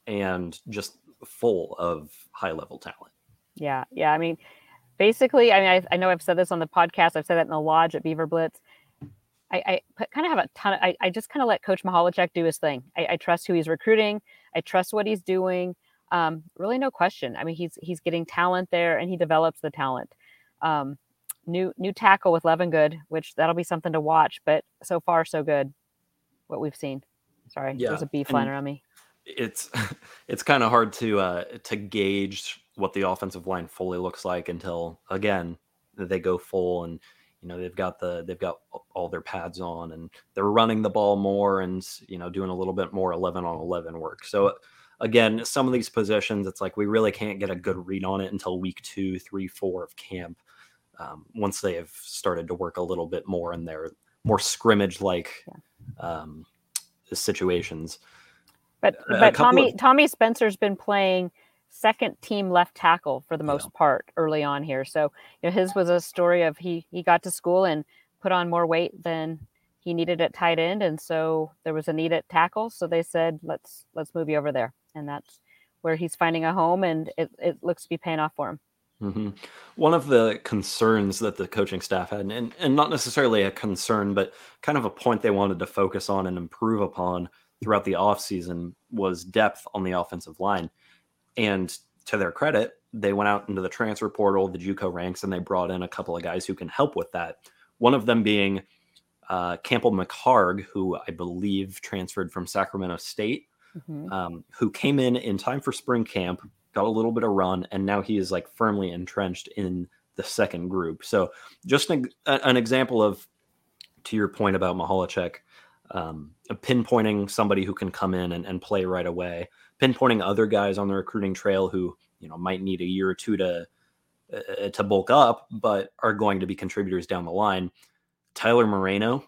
and just full of high level talent. Yeah, yeah. I mean, basically, I mean, I, I know I've said this on the podcast. I've said that in the lodge at Beaver Blitz. I, I kind of have a ton of, I, I just kind of let Coach Michalczik do his thing. I, I, trust who he's recruiting. I trust what he's doing. Um, really, no question. I mean, he's he's getting talent there, and he develops the talent. Um, new new tackle with Levengood, which that'll be something to watch. But so far, so good. What we've seen. Sorry, yeah. there's a bee flying around me. It's *laughs* it's kind of hard to uh, to gauge what the offensive line fully looks like until again they go full and you know they've got the they've got all their pads on and they're running the ball more and you know doing a little bit more 11 on 11 work. So again some of these positions it's like we really can't get a good read on it until week two three four of camp um, once they have started to work a little bit more in their more scrimmage like um, situations. But but tommy of... tommy spencer's been playing second team left tackle for the most yeah. part early on here. So you know, his was a story of he he got to school and put on more weight than he needed at tight end, and so there was a need at tackle. So they said, let's let's move you over there, and that's where he's finding a home, and it, it looks to be paying off for him. Mm-hmm. One of the concerns that the coaching staff had, and, and not necessarily a concern, but kind of a point they wanted to focus on and improve upon throughout the offseason was depth on the offensive line. And to their credit, they went out into the transfer portal, the JUCO ranks, and they brought in a couple of guys who can help with that. One of them being uh, Campbell McHargue, who I believe transferred from Sacramento State, mm-hmm. um, who came in in time for spring camp, got a little bit of run, and now he is like firmly entrenched in the second group. So just an, an example of, to your point about Michalczik, um, pinpointing somebody who can come in and, and play right away pinpointing other guys on the recruiting trail who you know might need a year or two to uh, to bulk up, but are going to be contributors down the line. Tyler Moreno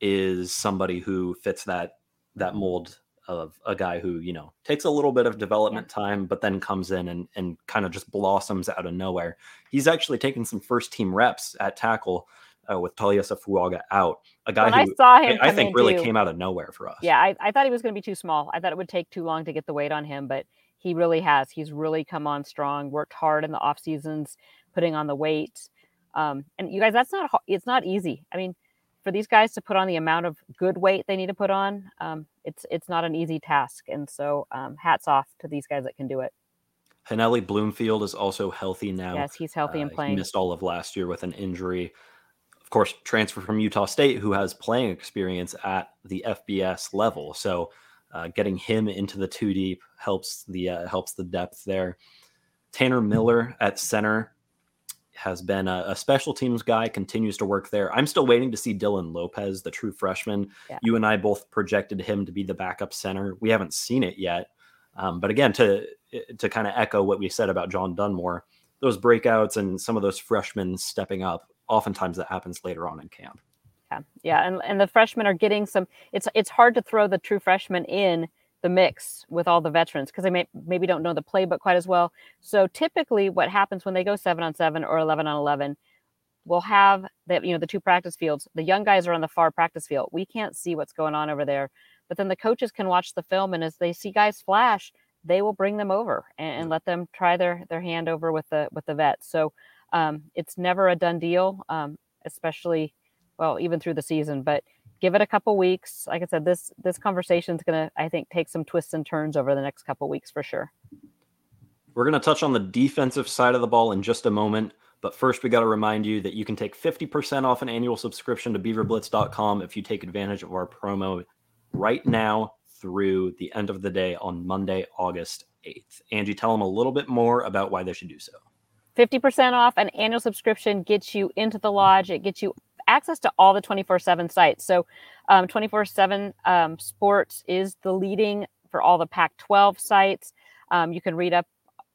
is somebody who fits that that mold of a guy who you know takes a little bit of development time, but then comes in and and kind of just blossoms out of nowhere. He's actually taken some first team reps at tackle uh, with Taliese Fuaga out, a guy when who I, saw him I, I think really too, came out of nowhere for us. Yeah, I, I thought he was going to be too small. I thought it would take too long to get the weight on him, but he really has. He's really come on strong. Worked hard in the off seasons, putting on the weight. Um, and you guys, that's not it's not easy. I mean, for these guys to put on the amount of good weight they need to put on, um, it's it's not an easy task. And so, um, hats off to these guys that can do it. Haneli Bloomfield is also healthy now. Yes, he's healthy uh, and playing. missed all of last year with an injury of course, transfer from Utah State, who has playing experience at the FBS level. So, uh, getting him into the two deep helps the uh, helps the depth there. Tanner Miller at center has been a, a, special teams guy, continues to work there. I'm still waiting to see Dylan Lopez, the true freshman. Yeah. You and I both projected him to be the backup center. We haven't seen it yet. Um, but again, to to kind of echo what we said about John Dunmore, those breakouts and some of those freshmen stepping up oftentimes that happens later on in camp. Yeah, yeah, and and the freshmen are getting some. It's it's hard to throw the true freshmen in the mix with all the veterans because they may maybe don't know the playbook quite as well. So typically, what happens when they go seven on seven or eleven on eleven, we'll have the you know the two practice fields. The young guys are on the far practice field. We can't see what's going on over there, but then the coaches can watch the film, and as they see guys flash, they will bring them over and, and mm. let them try their their hand over with the with the vets. So um, it's never a done deal, um, especially well even through the season. But give it a couple weeks. Like I said, this this conversation is gonna I think take some twists and turns over the next couple weeks for sure. We're going to touch on the defensive side of the ball in just a moment. But first, we got to remind you that you can take 50% off an annual subscription to beaverblitz.com if you take advantage of our promo right now through the end of the day on Monday, August 8th. Angie, tell them a little bit more about why they should do so. 50% off an annual subscription gets you into the lodge. It gets you access to all the 24 7 sites. So, 24 um, 7 um, Sports is the leading for all the Pac 12 sites. Um, you can read up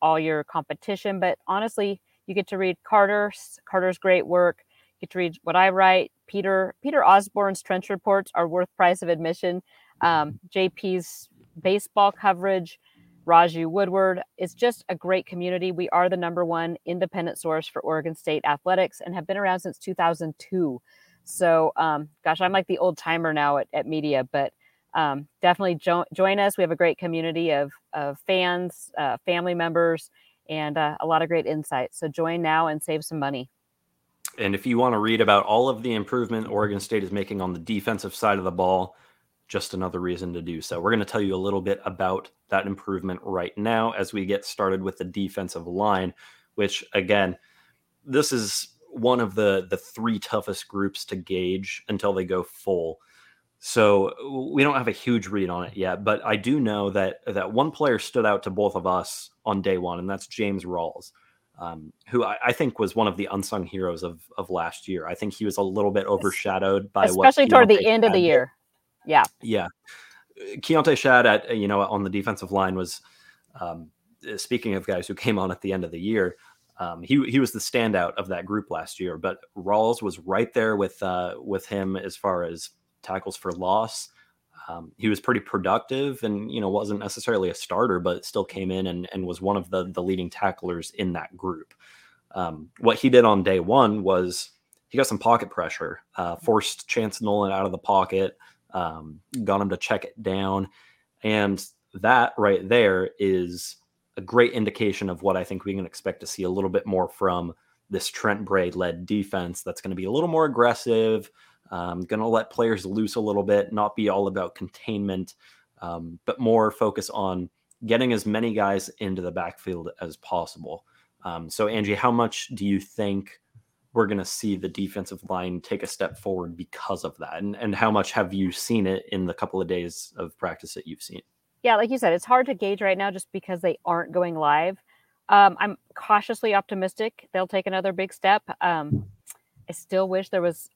all your competition, but honestly, you get to read Carter's Carter's great work. You get to read what I write. Peter Peter Osborne's trench reports are worth price of admission. Um, JP's baseball coverage, Raju Woodward. It's just a great community. We are the number one independent source for Oregon State athletics and have been around since 2002. So, um, gosh, I'm like the old timer now at, at media, but um, definitely jo- join us. We have a great community of, of fans, uh, family members, and uh, a lot of great insights. So join now and save some money. And if you want to read about all of the improvement Oregon State is making on the defensive side of the ball, just another reason to do so. We're going to tell you a little bit about that improvement right now as we get started with the defensive line, which again, this is one of the the three toughest groups to gauge until they go full. So we don't have a huge read on it yet, but I do know that that one player stood out to both of us on day one, and that's James Rawls, um, who I, I, think was one of the unsung heroes of of last year. I think he was a little bit overshadowed by especially toward the end of the year. Yeah, yeah. Keonte Schad at you know on the defensive line was um, speaking of guys who *laughs* came on at the end of the year. Um, he he was the standout of that group last year, but Rawls was right there with uh, with him as far as tackles for loss. Um, he was pretty productive and you know wasn't necessarily a starter but still came in and, and was one of the the leading tacklers in that group um, what he did on day one was he got some pocket pressure uh, forced chance nolan out of the pocket um, got him to check it down and that right there is a great indication of what i think we can expect to see a little bit more from this trent bray led defense that's going to be a little more aggressive um, going to let players loose a little bit, not be all about containment, um, but more focus on getting as many guys into the backfield as possible. Um, so, Angie, how much do you think we're going to see the defensive line take a step forward because of that? And, and how much have you seen it in the couple of days of practice that you've seen? Yeah, like you said, it's hard to gauge right now just because they aren't going live. Um, I'm cautiously optimistic they'll take another big step. Um, I still wish there was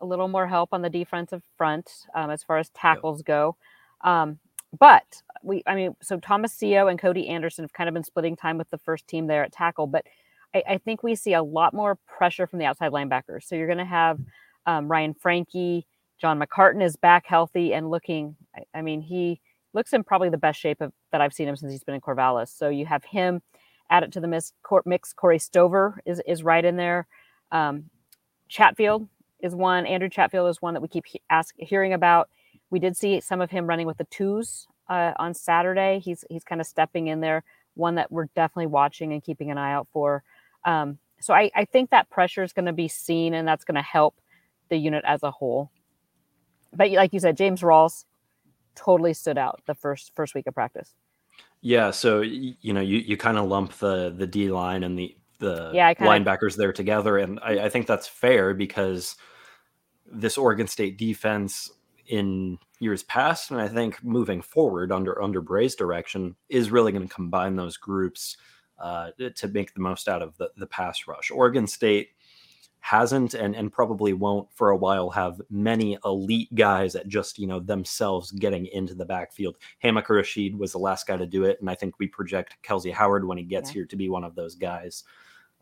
a little more help on the defensive front um, as far as tackles go. Um, but we, I mean, so Tomasio and Cody Anderson have kind of been splitting time with the first team there at tackle, but I, I think we see a lot more pressure from the outside linebackers. So you're going to have um, Ryan Frankie, John McCartan is back healthy and looking. I, I, mean, he looks in probably the best shape of, that I've seen him since he's been in Corvallis. So you have him add it to the mix. mix Corey Stover is is right in there. Um, Chatfield is one. Andrew Chatfield is one that we keep he- ask, hearing about. We did see some of him running with the twos uh, on Saturday. He's he's kind of stepping in there. One that we're definitely watching and keeping an eye out for. Um, so I, I think that pressure is going to be seen, and that's going to help the unit as a whole. But like you said, James Rawls totally stood out the first first week of practice. Yeah, so you know you, you kind of lump the the D line and the the yeah, linebackers there together, and I, I think that's fair because this Oregon State defense in years past, and I think moving forward under under Bray's direction is really going to combine those groups uh, to make the most out of the the pass rush. Oregon State hasn't and, and probably won't for a while have many elite guys at just you know themselves getting into the backfield. Hamilcar Rashed was the last guy to do it, and I think we project Kelze Howard when he gets yeah. here to be one of those guys.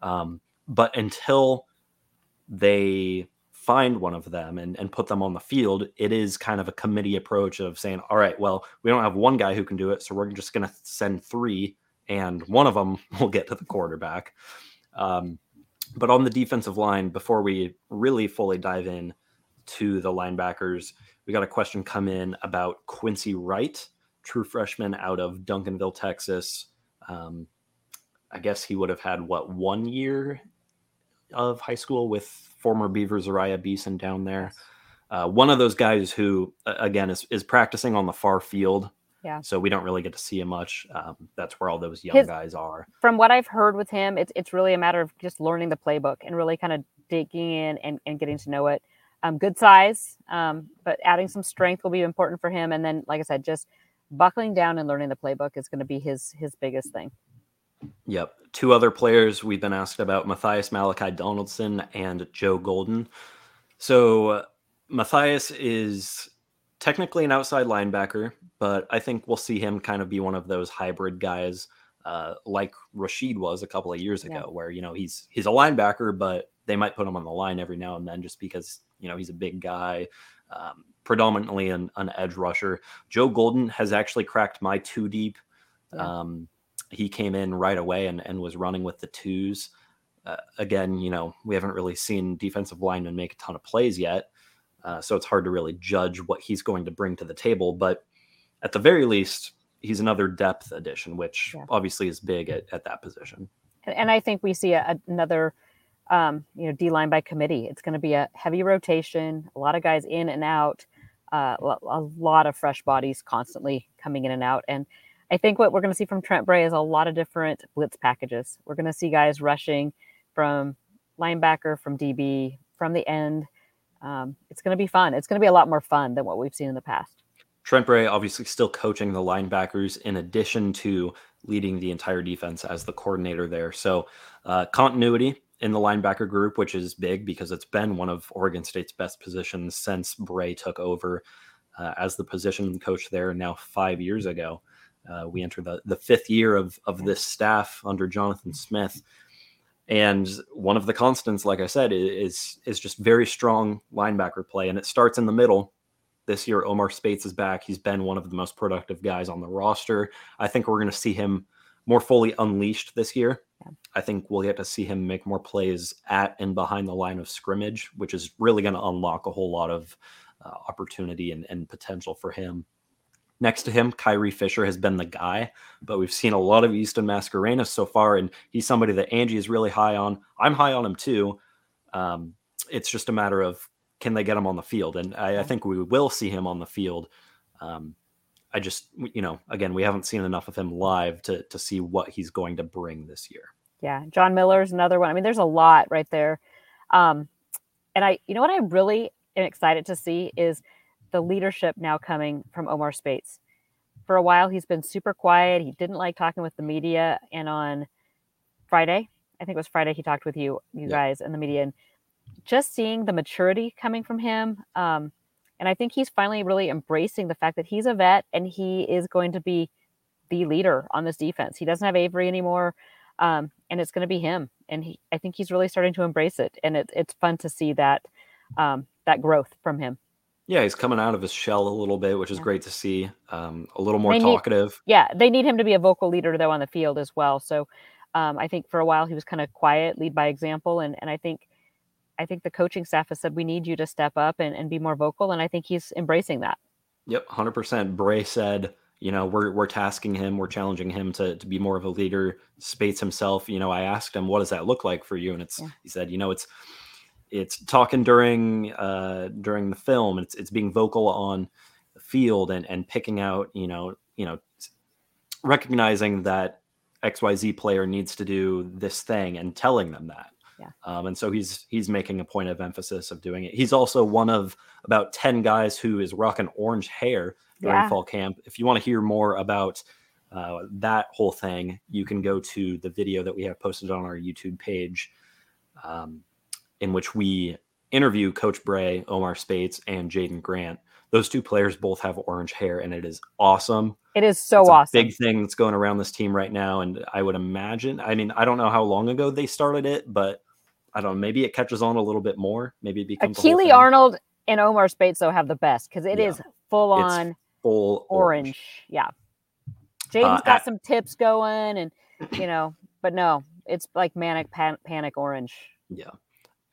Um, but until they find one of them and, and put them on the field, it is kind of a committee approach of saying, all right, well, we don't have one guy who can do it, so we're just going to send three, and one of them *laughs* will get to the quarterback. Um, but on the defensive line, before we really fully dive in to the linebackers, we got a question come in about Quincy Wright, true freshman out of Duncanville, Texas. Um, I guess he would have had what one year of high school with former Beaver Zariah Beeson down there. Uh, one of those guys who, again, is, is practicing on the far field Yeah. So we don't really get to see him much. Um, that's where all those young His- guys are. From what I've heard with him, it's it's really a matter of just learning the playbook and really kind of digging in and, and getting to know it. Um, good size, um, but adding some strength will be important for him. And then, like I said, just buckling down and learning the playbook is going to be his his biggest thing. Yep. Two other players we've been asked about Matthias Malachi Donaldson and Joe Golden. So uh, Matthias is technically an outside linebacker, but I think we'll see him kind of be one of those hybrid guys uh, like Rashed was a couple of years ago, Yeah. where, you know, he's he's a linebacker, but they might put him on the line every now and then just because, you know, he's a big guy, um, predominantly an, an edge rusher. Joe Golden has actually cracked my two deep. Yeah. Um, he came in right away and, and was running with the twos. Uh, again, you know, we haven't really seen defensive linemen make a ton of plays yet. Uh, so it's hard to really judge what he's going to bring to the table. But at the very least, he's another depth addition, which Yeah. obviously is big at, at that position. and, and I think we see a, another, um, you know, D line by committee. It's going to be a heavy rotation, a lot of guys in and out, uh, a lot of fresh bodies constantly coming in and out. And I think what we're going to see from Trent Bray is a lot of different blitz packages. We're going to see guys rushing from linebacker, from DB, from the end. Um, it's going to be fun. It's going to be a lot more fun than what we've seen in the past. Trent Bray obviously still coaching the linebackers in addition to leading the entire defense as the coordinator there. So uh, continuity in the linebacker group, which is big because it's been one of Oregon State's best positions since Bray took over uh, as the position coach there now five years ago. Uh, we enter the, the fifth year of, of this staff under Jonathan Smith. And one of the constants, like I said, is is just very strong linebacker play, and it starts in the middle. This year, Omar Speights is back. He's been one of the most productive guys on the roster. I think we're going to see him more fully unleashed this year. I think we'll get to see him make more plays at and behind the line of scrimmage, which is really going to unlock a whole lot of uh, opportunity and, and potential for him. Next to him, Kyrie Fisher has been the guy, but we've seen a lot of Easton Mascarenas so far, and he's somebody that Angie is really high on. I'm high on him too. Um, it's just a matter of can they get him on the field, and I, I think we will see him on the field. Um, I just, you know, again, we haven't seen enough of him live to to see what he's going to bring this year. Yeah, John Miller's another one. I mean, there's a lot right there. Um, and I, you know what I really am excited to see is the leadership now coming from Omar Speights. For a while, he's been super quiet. He didn't like talking with the media. And on Friday, I think it was Friday, he talked with you, you Yeah. guys, and the media. And just seeing the maturity coming from him. Um, and I think he's finally really embracing the fact that he's a vet and he is going to be the leader on this defense. He doesn't have Avery anymore um, and it's going to be him. And he, I think he's really starting to embrace it, and it, it's fun to see that um, that growth from him. Yeah, he's coming out of his shell a little bit, which is Yeah. great to see. Um, a little more They need- talkative. Yeah, they need him to be a vocal leader though on the field as well. So um, I think for a while he was kind of quiet, lead by example, and and I think I think the coaching staff has said we need you to step up and, and be more vocal, and I think he's embracing that. Yep, hundred percent. Bray said, you know, we're we're tasking him, we're challenging him to to be more of a leader. Speights himself, you know, I asked him, what does that look like for you? And it's Yeah. he said, you know, it's it's talking during uh during the film, it's it's being vocal on the field and and picking out, you know, you know, recognizing that XYZ player needs to do this thing and telling them that. Yeah. Um, and so he's he's making a point of emphasis of doing it. He's also one of about 10 guys who is rocking orange hair during Yeah. fall camp. If you want to hear more about uh, that whole thing, you can go to the video that we have posted on our YouTube page, um, in which we interview Coach Bray, Omar Speights, and Jaydon Grant. Those two players both have orange hair, and it is awesome. It is so It's a awesome. big thing that's going around this team right now. And I would imagine, I mean, I don't know how long ago they started it, but I don't know. Maybe it catches on a little bit more. Maybe it becomes Keely. Arnold and Omar Speights though have the best because it Yeah. is full It's on full orange. Yeah. Uh, Jaden's got at- some tips going, and you know, but no, it's like manic pan- panic orange. Yeah.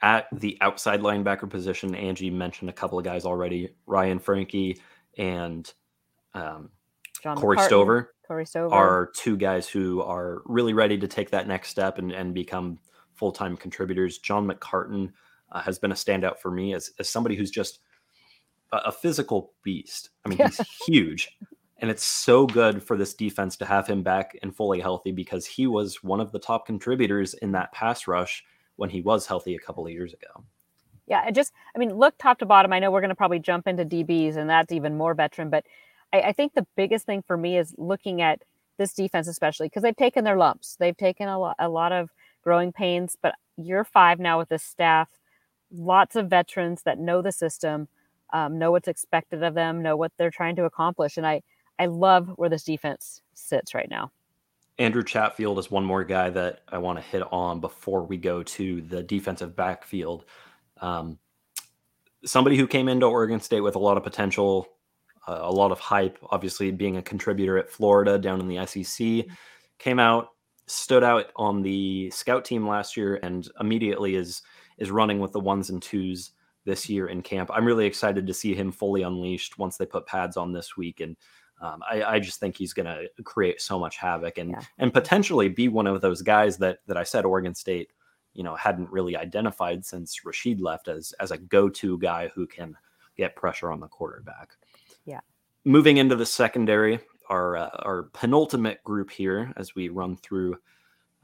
At the outside linebacker position, Angie mentioned a couple of guys already Ryan Frankie and um, John Corey McCartan, Stover Corey Stover. are two guys who are really ready to take that next step and, and become full time contributors. John McCartan uh, has been a standout for me as, as somebody who's just a, a physical beast. I mean, he's *laughs* huge And it's so good for this defense to have him back and fully healthy because he was one of the top contributors in that pass rush when he was healthy a couple of years ago. Yeah, I just, I mean, look top to bottom. I know we're going to probably jump into DBs, and that's even more veteran. But I, I think the biggest thing for me is looking at this defense, especially because they've taken their lumps. They've taken a lot, a lot of growing pains. But year five now with this staff, lots of veterans that know the system, um, know what's expected of them, know what they're trying to accomplish, and I, I love where this defense sits right now. Andrew Chatfield is one more guy that I want to hit on before we go to the defensive backfield. Um, somebody who came into Oregon State with a lot of potential, uh, a lot of hype, obviously being a contributor at Florida down in the SEC, came out, stood out on the scout team last year, and immediately is is running with the ones and twos this year in camp. I'm really excited to see him fully unleashed once they put pads on this week, and um, I, I, just think he's going to create so much havoc and yeah. and potentially be one of those guys that that I said Oregon State you know hadn't really identified since Rashed left as as a go-to guy who can get pressure on the quarterback. Yeah. Moving into the secondary, our uh, our penultimate group here as we run through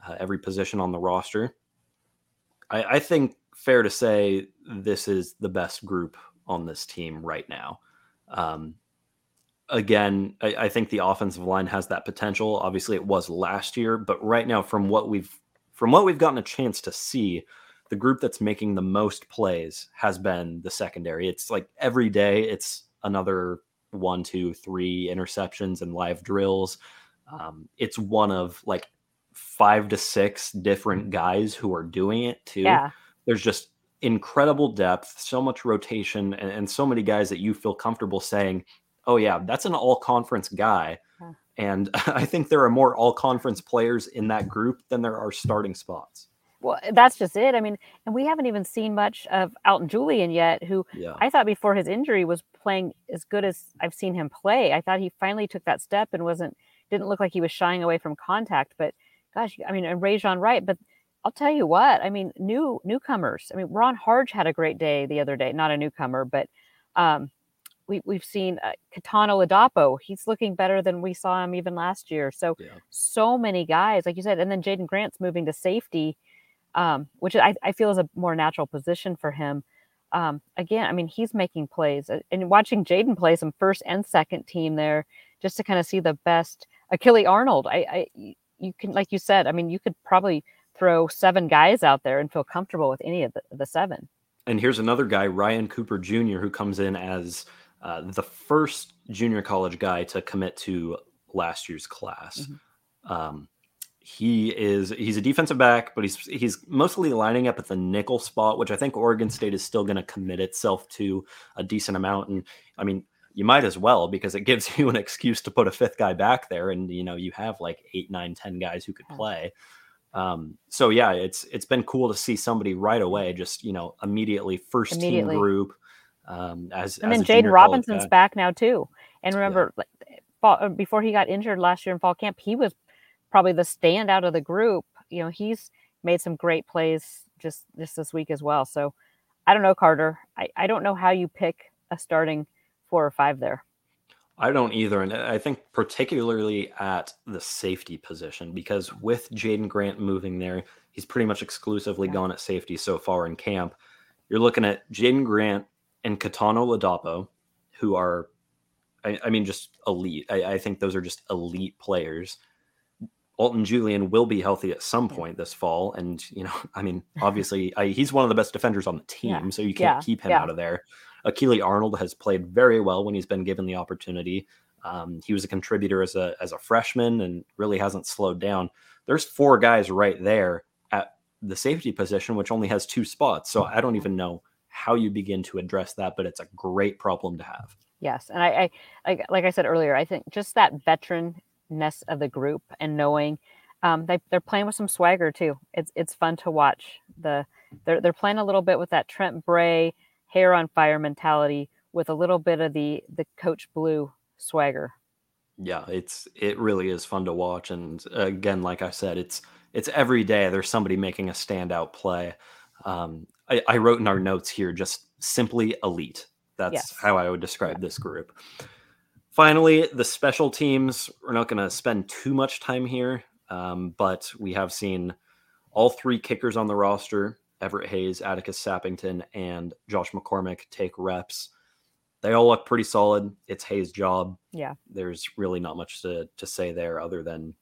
uh, every position on the roster. I, I think fair to say this is the best group on this team right now. Um, again, I, I, think the offensive line has that potential. Obviously, it was last year, but right now, from what we've from what we've gotten a chance to see, the group that's making the most plays has been the secondary. It's like every day it's another one, two, three interceptions and live drills. Um, it's one of like five to six different guys who are doing it too. Yeah. There's just incredible depth, so much rotation, and, and so many guys that you feel comfortable saying, oh, yeah, that's an all conference guy and *laughs* I think there are more all conference players in that group than there are starting spots. Well, that's just it. I mean, and we haven't even seen much of Alton Julian yet, who yeah. I thought before his injury was playing as good as I've seen him play. I thought he finally took that step and wasn't didn't look like he was shying away from contact. But gosh, I mean, and Rejzohn Wright. But I'll tell you what, I mean, new newcomers. I mean, Ron Hardge had a great day the other day. Not a newcomer, but um, we, we've seen uh, Kitan Oladapo. He's looking better than we saw him even last year. So, yeah. so many guys, like you said, and then Jaydon Grant's moving to safety, um, which I, I, feel is a more natural position for him. Um, again, I mean, he's making plays uh, and watching Jaden play some first and second team there just to kind of see the best. Akili Arnold, I, I, you can, like you said, I mean, you could probably throw seven guys out there and feel comfortable with any of the, the seven. And here's another guy, Ryan Cooper Jr., who comes in as uh, the first junior college guy to commit to last year's class. Mm-hmm. Um, he is he's a defensive back, but he's he's mostly lining up at the nickel spot, which I think Oregon State is still going to commit itself to a decent amount. And I mean, you might as well because it gives *laughs* you an excuse to put a fifth guy back there, and you know you have like eight, nine, ten guys who could play. Um, so yeah, it's it's been cool to see somebody right away, just you know, immediately first immediately. team group um, as and as then Jaden Robinson's back now too. And remember, yeah. fall, uh, before he got injured last year in fall camp, he was probably the standout of the group. You know, he's made some great plays just just this week as well. So I don't know, Carter. I, I don't know how you pick a starting four or five there. I don't either. And I think particularly at the safety position, because with Jaydon Grant moving there, he's pretty much exclusively yeah. gone at safety so far in camp. You're looking at Jaydon Grant, and Kitan Oladapo, who are, I, I mean, just elite. I, I, think those are just elite players. Alton Julian will be healthy at some point this fall, and you know, *laughs* I mean, *laughs* obviously, I, he's one of the best defenders on the team, yeah. so you can't yeah. keep him yeah. out of there. Akili Arnold has played very well when he's been given the opportunity. Um, he was a contributor as a as a freshman and really hasn't slowed down. There's four guys right there at the safety position, which only has two spots. So I don't even know how you begin to address that, but it's a great problem to have. Yes, and I, I like like I said earlier, I think just that veteranness of the group and knowing um, they they're playing with some swagger too. It's it's fun to watch. The they're they're playing a little bit with that Trent Bray hair on fire mentality with a little bit of the the Coach Blue swagger. Yeah, it's it really is fun to watch, and again, like I said, it's it's every day there's somebody making a standout play. Um, I, I, wrote in our notes here just simply elite. That's yes. how I would describe this group. Finally, the special teams. We're not going to spend too much time here, um, but we have seen all three kickers on the roster Everett Hayes, Atticus Sappington, and Josh McCormick take reps. They all look pretty solid. It's Hayes' job. Yeah. There's really not much to, to say there other than,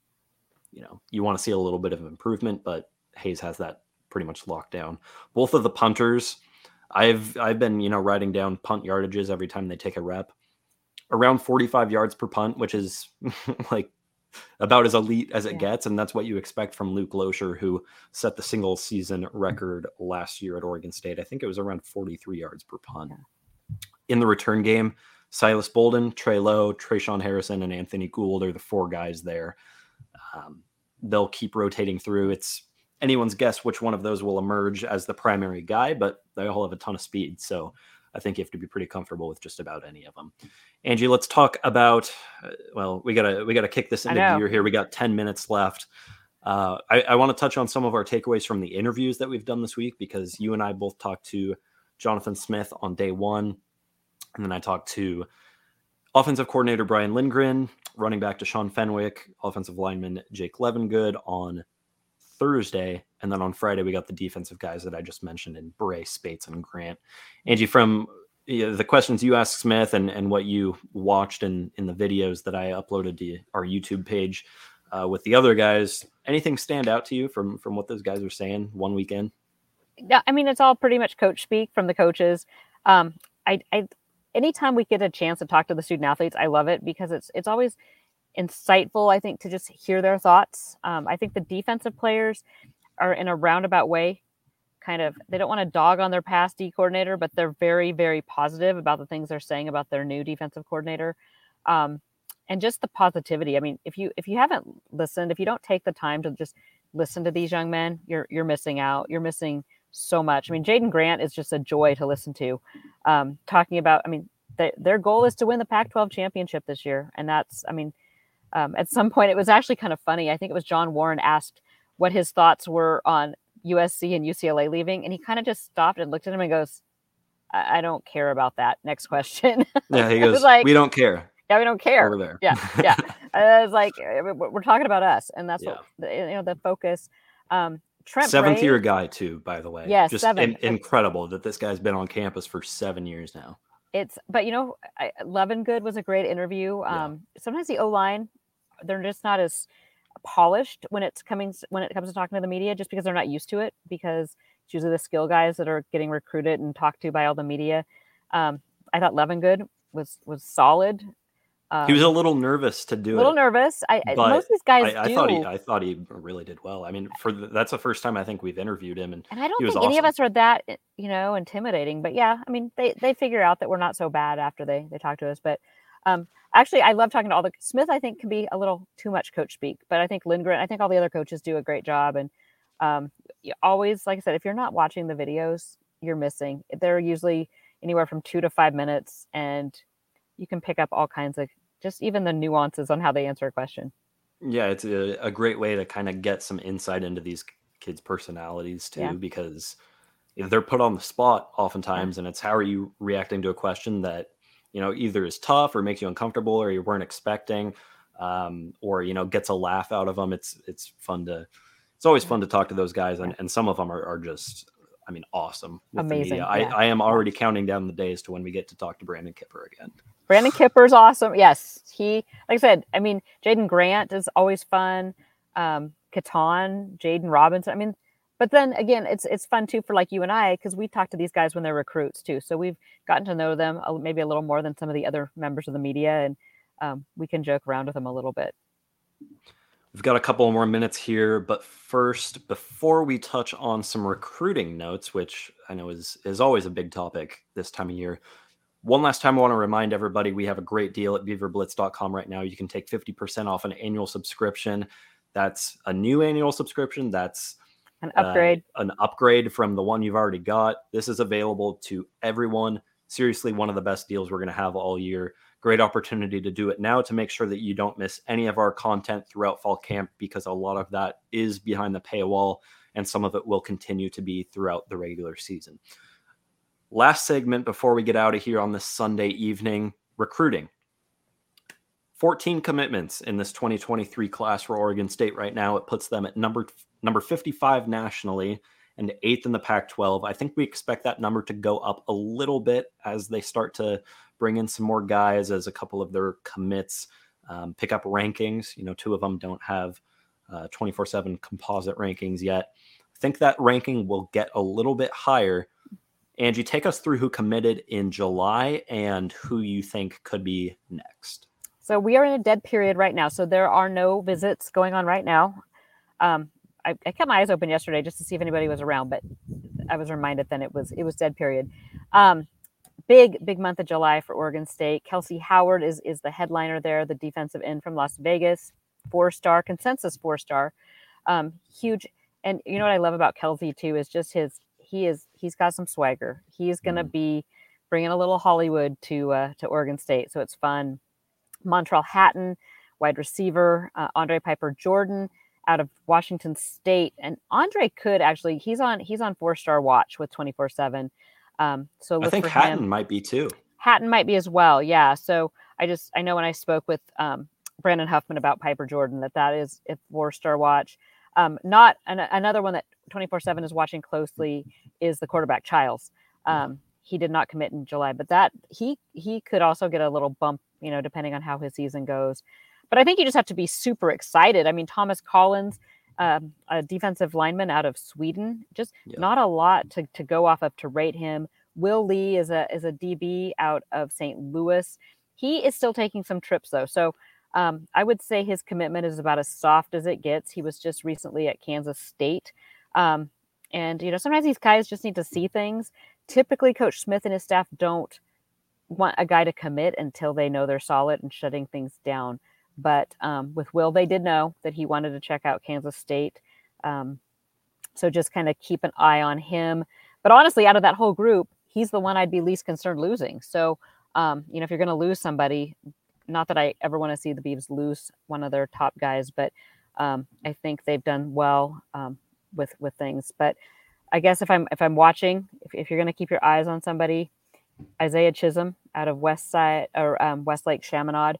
you know, you want to see a little bit of improvement, but Hayes has that pretty much locked down. Both of the punters, I've I've been, you know, writing down punt yardages every time they take a rep. Around 45 yards per punt, which is *laughs* like about as elite as it Yeah. gets, and that's what you expect from Luke Loecher, who set the single season record last year at Oregon State. I think it was around 43 yards per punt. In the return game, Silas Bolden, Trey Lowe, Tre'Shaun Harrison, and Anthony Gould are the four guys there. Um, they'll keep rotating through. It's anyone's guess which one of those will emerge as the primary guy, but they all have a ton of speed. So I think you have to be pretty comfortable with just about any of them. Angie, let's talk about. uh, Well, we gotta we gotta kick this into gear here. We got ten minutes left. Uh, I, I want to touch on some of our takeaways from the interviews that we've done this week because you and I both talked to Jonathan Smith on day one, and then I talked to offensive coordinator Brian Lindgren, running back Deshaun Fenwick, offensive lineman Jake Levengood on Thursday, and then on Friday we got the defensive guys that I just mentioned in Bray, Speights, and Grant. Angie, from the questions you asked Smith and, and what you watched in in the videos that I uploaded to our YouTube page uh, with the other guys, anything stand out to you from from what those guys are saying one weekend? yeah, I mean, it's all pretty much coach speak from the coaches. Um, I, I, anytime we get a chance to talk to the student athletes, I love it because it's it's always insightful. I think to just hear their thoughts. Um, I think the defensive players are in a roundabout way, kind of. They don't want to dog on their past D coordinator, but they're very very positive about the things they're saying about their new defensive coordinator. Um, and just the positivity. I mean, if you if you haven't listened, if you don't take the time to just listen to these young men, you're you're missing out. You're missing so much. I mean, Jaydon Grant is just a joy to listen to. Um, talking about, I mean, th- their goal is to win the Pac-12 championship this year, and that's, I mean, um, at some point it was actually kind of funny. I think it was John Warren asked what his thoughts were on USC and UCLA leaving, and he kind of just stopped and looked at him and goes, "I, I don't care about that." Next question. *laughs* Yeah, he goes, like- "We don't care yeah, we don't care. over there." Yeah, *laughs* yeah. I was like, "Uh, we're talking about us, and that's Yeah. what you know the focus. Um, Trent Seventh year guy too, by the way. Yeah, just in- incredible that this guy's been on campus for seven years now. It's but you know I, Levengood was a great interview. Yeah. Um, sometimes the O line they're just not as polished when it's coming when it comes to talking to the media, just because they're not used to it. Because it's usually the skill guys that are getting recruited and talked to by all the media. Um, I thought Good was was solid. Um, He was a little nervous to do it. a little it. nervous. I, I most of these guys I, I do, thought he, I thought he really did well. I mean, for the, that's the first time I think we've interviewed him, and and I don't he was think any of us are that eh, you know intimidating. But yeah, I mean they they figure out that we're not so bad after they they talk to us. But um, actually, I love talking to all the Smith. I think can be a little too much coach speak, but I think Lindgren. I think all the other coaches do a great job. And um, always, like I said, if you're not watching the videos, you're missing. They're usually anywhere from two to five minutes, and you can pick up all kinds of just even the nuances on how they answer a question. yeah, it's a, a great way to kind of get some insight into these kids' personalities too, Yeah. because they're put on the spot oftentimes, and it's how are you reacting to a question that you know either is tough or makes you uncomfortable or you weren't expecting, um, or you know gets a laugh out of them. It's it's fun to it's always fun to talk to those guys, and, and some of them are, are just I mean awesome. With The Amazing, media. I. I am already counting down the days to when we get to talk to Brandon Kipper again. Brandon Kipper's awesome. Yes, he like I said. I mean, Jaydon Grant is always fun. Um, Kitan, Jaden Robinson. I mean, but then again, it's it's fun too for like you and I because we talk to these guys when they're recruits too. So we've gotten to know them a, maybe a little more than some of the other members of the media, and um, we can joke around with them a little bit. We've got a couple more minutes here, but first, before we touch on some recruiting notes, which I know is is always a big topic this time of year, one last time I want to remind everybody we have a great deal at beaverblitz.com right now. You can take 50% off an annual subscription. That's a new annual subscription. That's An uh, upgrade. an upgrade from the one you've already got. This is available to everyone. Seriously, one of the best deals we're going to have all year. Great opportunity to do it now to make sure that you don't miss any of our content throughout fall camp because a lot of that is behind the paywall and some of it will continue to be throughout the regular season. Last segment before we get out of here on this Sunday evening recruiting. 14 commitments in this 2023 class for Oregon State right now. It puts them at number number 55 nationally and eighth in the Pac 12. I think we expect that number to go up a little bit as they start to bring in some more guys, as a couple of their commits um, pick up rankings. You know, two of them don't have 24 uh, 7 composite rankings yet. I think that ranking will get a little bit higher. Angie, take us through who committed in July and who you think could be next. So we are in a dead period right now. So there are no visits going on right now. Um, I, I, kept my eyes open yesterday just to see if anybody was around, but I was reminded then it was it was dead period. Um, big big month of July for Oregon State. Kelze Howard is is the headliner there, the defensive end from Las Vegas, four star consensus four star, um, huge. And you know what I love about Kelze too is just his he is he's got some swagger. He's going to mm. be bringing a little Hollywood to uh, to Oregon State, so it's fun. Montreal Hatton, wide receiver, uh, Andre Piper Jordan out of Washington State, and Andre could actually he's on he's on four star watch with twenty four seven. Um, so I think Hatton him. might be too. Hatton might be as well, yeah. So I just I know when I spoke with um, Brandon Huffman about Piper Jordan that that is a four star watch. Um, not an, another one that 24 7 is watching closely is the quarterback Chiles. Um, he did not commit in July, but that he he could also get a little bump you know, depending on how his season goes. But I think you just have to be super excited. I mean, Thomas Collins, um, a defensive lineman out of Sweden, just yeah. not a lot to, to go off of to rate him. Will Lee is a is a DB out of St. Louis. He is still taking some trips though, so um, I would say his commitment is about as soft as it gets. He was just recently at Kansas State, um, and you know sometimes these guys just need to see things. Typically, Coach Smith and his staff don't want a guy to commit until they know they're solid and shutting things down. But um, with Will, they did know that he wanted to check out Kansas State. Um, so just kind of keep an eye on him. But honestly, out of that whole group, he's the one I'd be least concerned losing. So, um, you know, if you're going to lose somebody, not that I ever want to see the Beavs lose one of their top guys, but um, I think they've done well um, with with things. But I guess if I'm if I'm watching, if, if you're going to keep your eyes on somebody, Isaiah Chisholm out of West Side or um, Westlake Chaminade,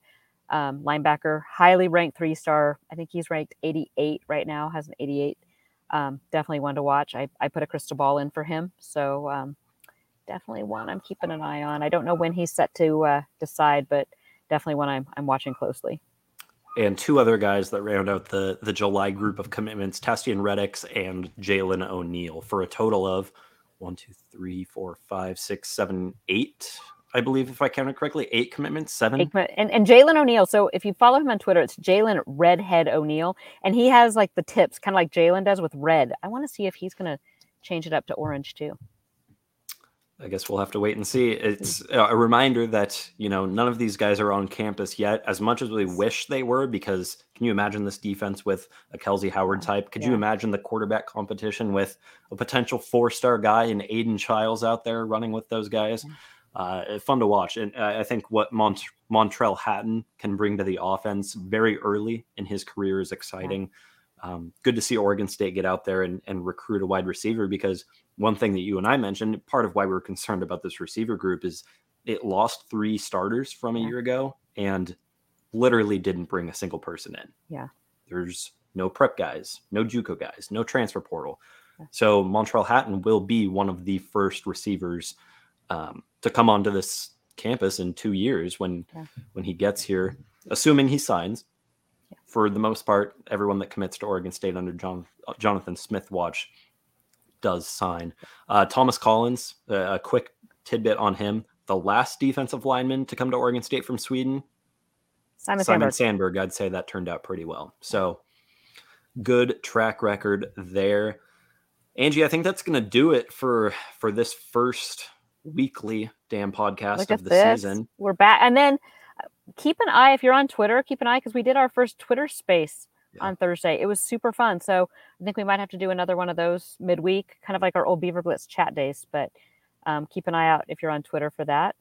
um, linebacker, highly ranked three star. I think he's ranked 88 right now, has an 88. Um, definitely one to watch. I, I put a crystal ball in for him. So um, definitely one I'm keeping an eye on. I don't know when he's set to uh, decide, but definitely one I'm, I'm watching closely. And two other guys that round out the, the July group of commitments, Tastian Reddix and Jalen O'Neill, for a total of one, two, three, four, five, six, seven, eight. I believe, if I counted correctly, eight commitments, seven. Eight, and and Jalen O'Neill. So if you follow him on Twitter, it's Jalen Redhead O'Neill, and he has like the tips, kind of like Jalen does with red. I want to see if he's going to change it up to orange too. I guess we'll have to wait and see. Mm-hmm. It's a reminder that, you know, none of these guys are on campus yet, as much as we wish they were, because can you imagine this defense with a Kelze Howard type? Could yeah. you imagine the quarterback competition with a potential four star guy and Aidan Chiles out there running with those guys? Mm-hmm. Uh, fun to watch. And uh, I think what Mont- Montrell Hatton can bring to the offense very early in his career is exciting. Yeah. Um, good to see Oregon State get out there and, and recruit a wide receiver because one thing that you and I mentioned, part of why we are concerned about this receiver group is it lost three starters from a yeah. year ago and literally didn't bring a single person in. Yeah. There's no prep guys, no JUCO guys, no transfer portal. Yeah. So Montreal Hatton will be one of the first receivers um, to come onto this campus in two years when yeah. when he gets here, assuming he signs. For the most part, everyone that commits to Oregon State under John, Jonathan Smith watch does sign. Uh, Thomas Collins, uh, a quick tidbit on him. The last defensive lineman to come to Oregon State from Sweden, Simon, Simon Sandberg. Sandberg. I'd say that turned out pretty well. So good track record there. Angie, I think that's going to do it for for this first weekly damn podcast Look of the this. season. We're back, and then uh, keep an eye if you're on Twitter. Keep an eye because we did our first Twitter space yeah. on Thursday. It was super fun. So I think we might have to do another one of those midweek, kind of like our old Beaver Blitz chat days. But um, keep an eye out if you're on Twitter for that.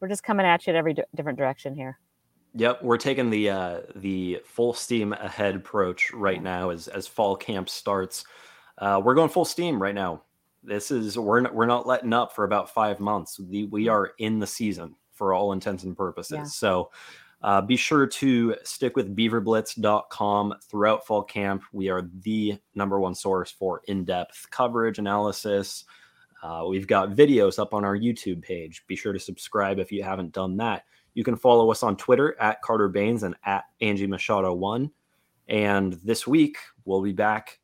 We're just coming at you at every d- different direction here. Yep, we're taking the uh, the full steam ahead approach right now as as fall camp starts. Uh, we're going full steam right now. This is we're not, we're not letting up for about five months. The, we are in the season for all intents and purposes. Yeah. So Uh, be sure to stick with beaverblitz.com throughout fall camp. We are the number one source for in depth coverage, analysis. Uh, we've got videos up on our YouTube page. Be sure to subscribe if you haven't done that. You can follow us on Twitter at Carter Baines and at Angie Machado1. And this week, we'll be back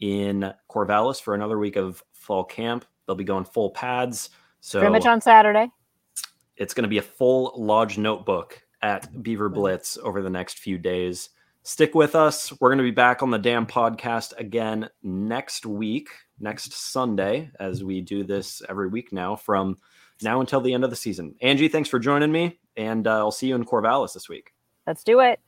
in Corvallis for another week of fall camp. They'll be going full pads. So Scrimmage on Saturday. It's going to be a full lodge notebook at Beaver Blitz over the next few days. Stick with us. We're going to be back on the Damn podcast again next week, next Sunday, as we do this every week now from now until the end of the season. Angie, thanks for joining me, and uh, I'll see you in Corvallis this week. Let's do it.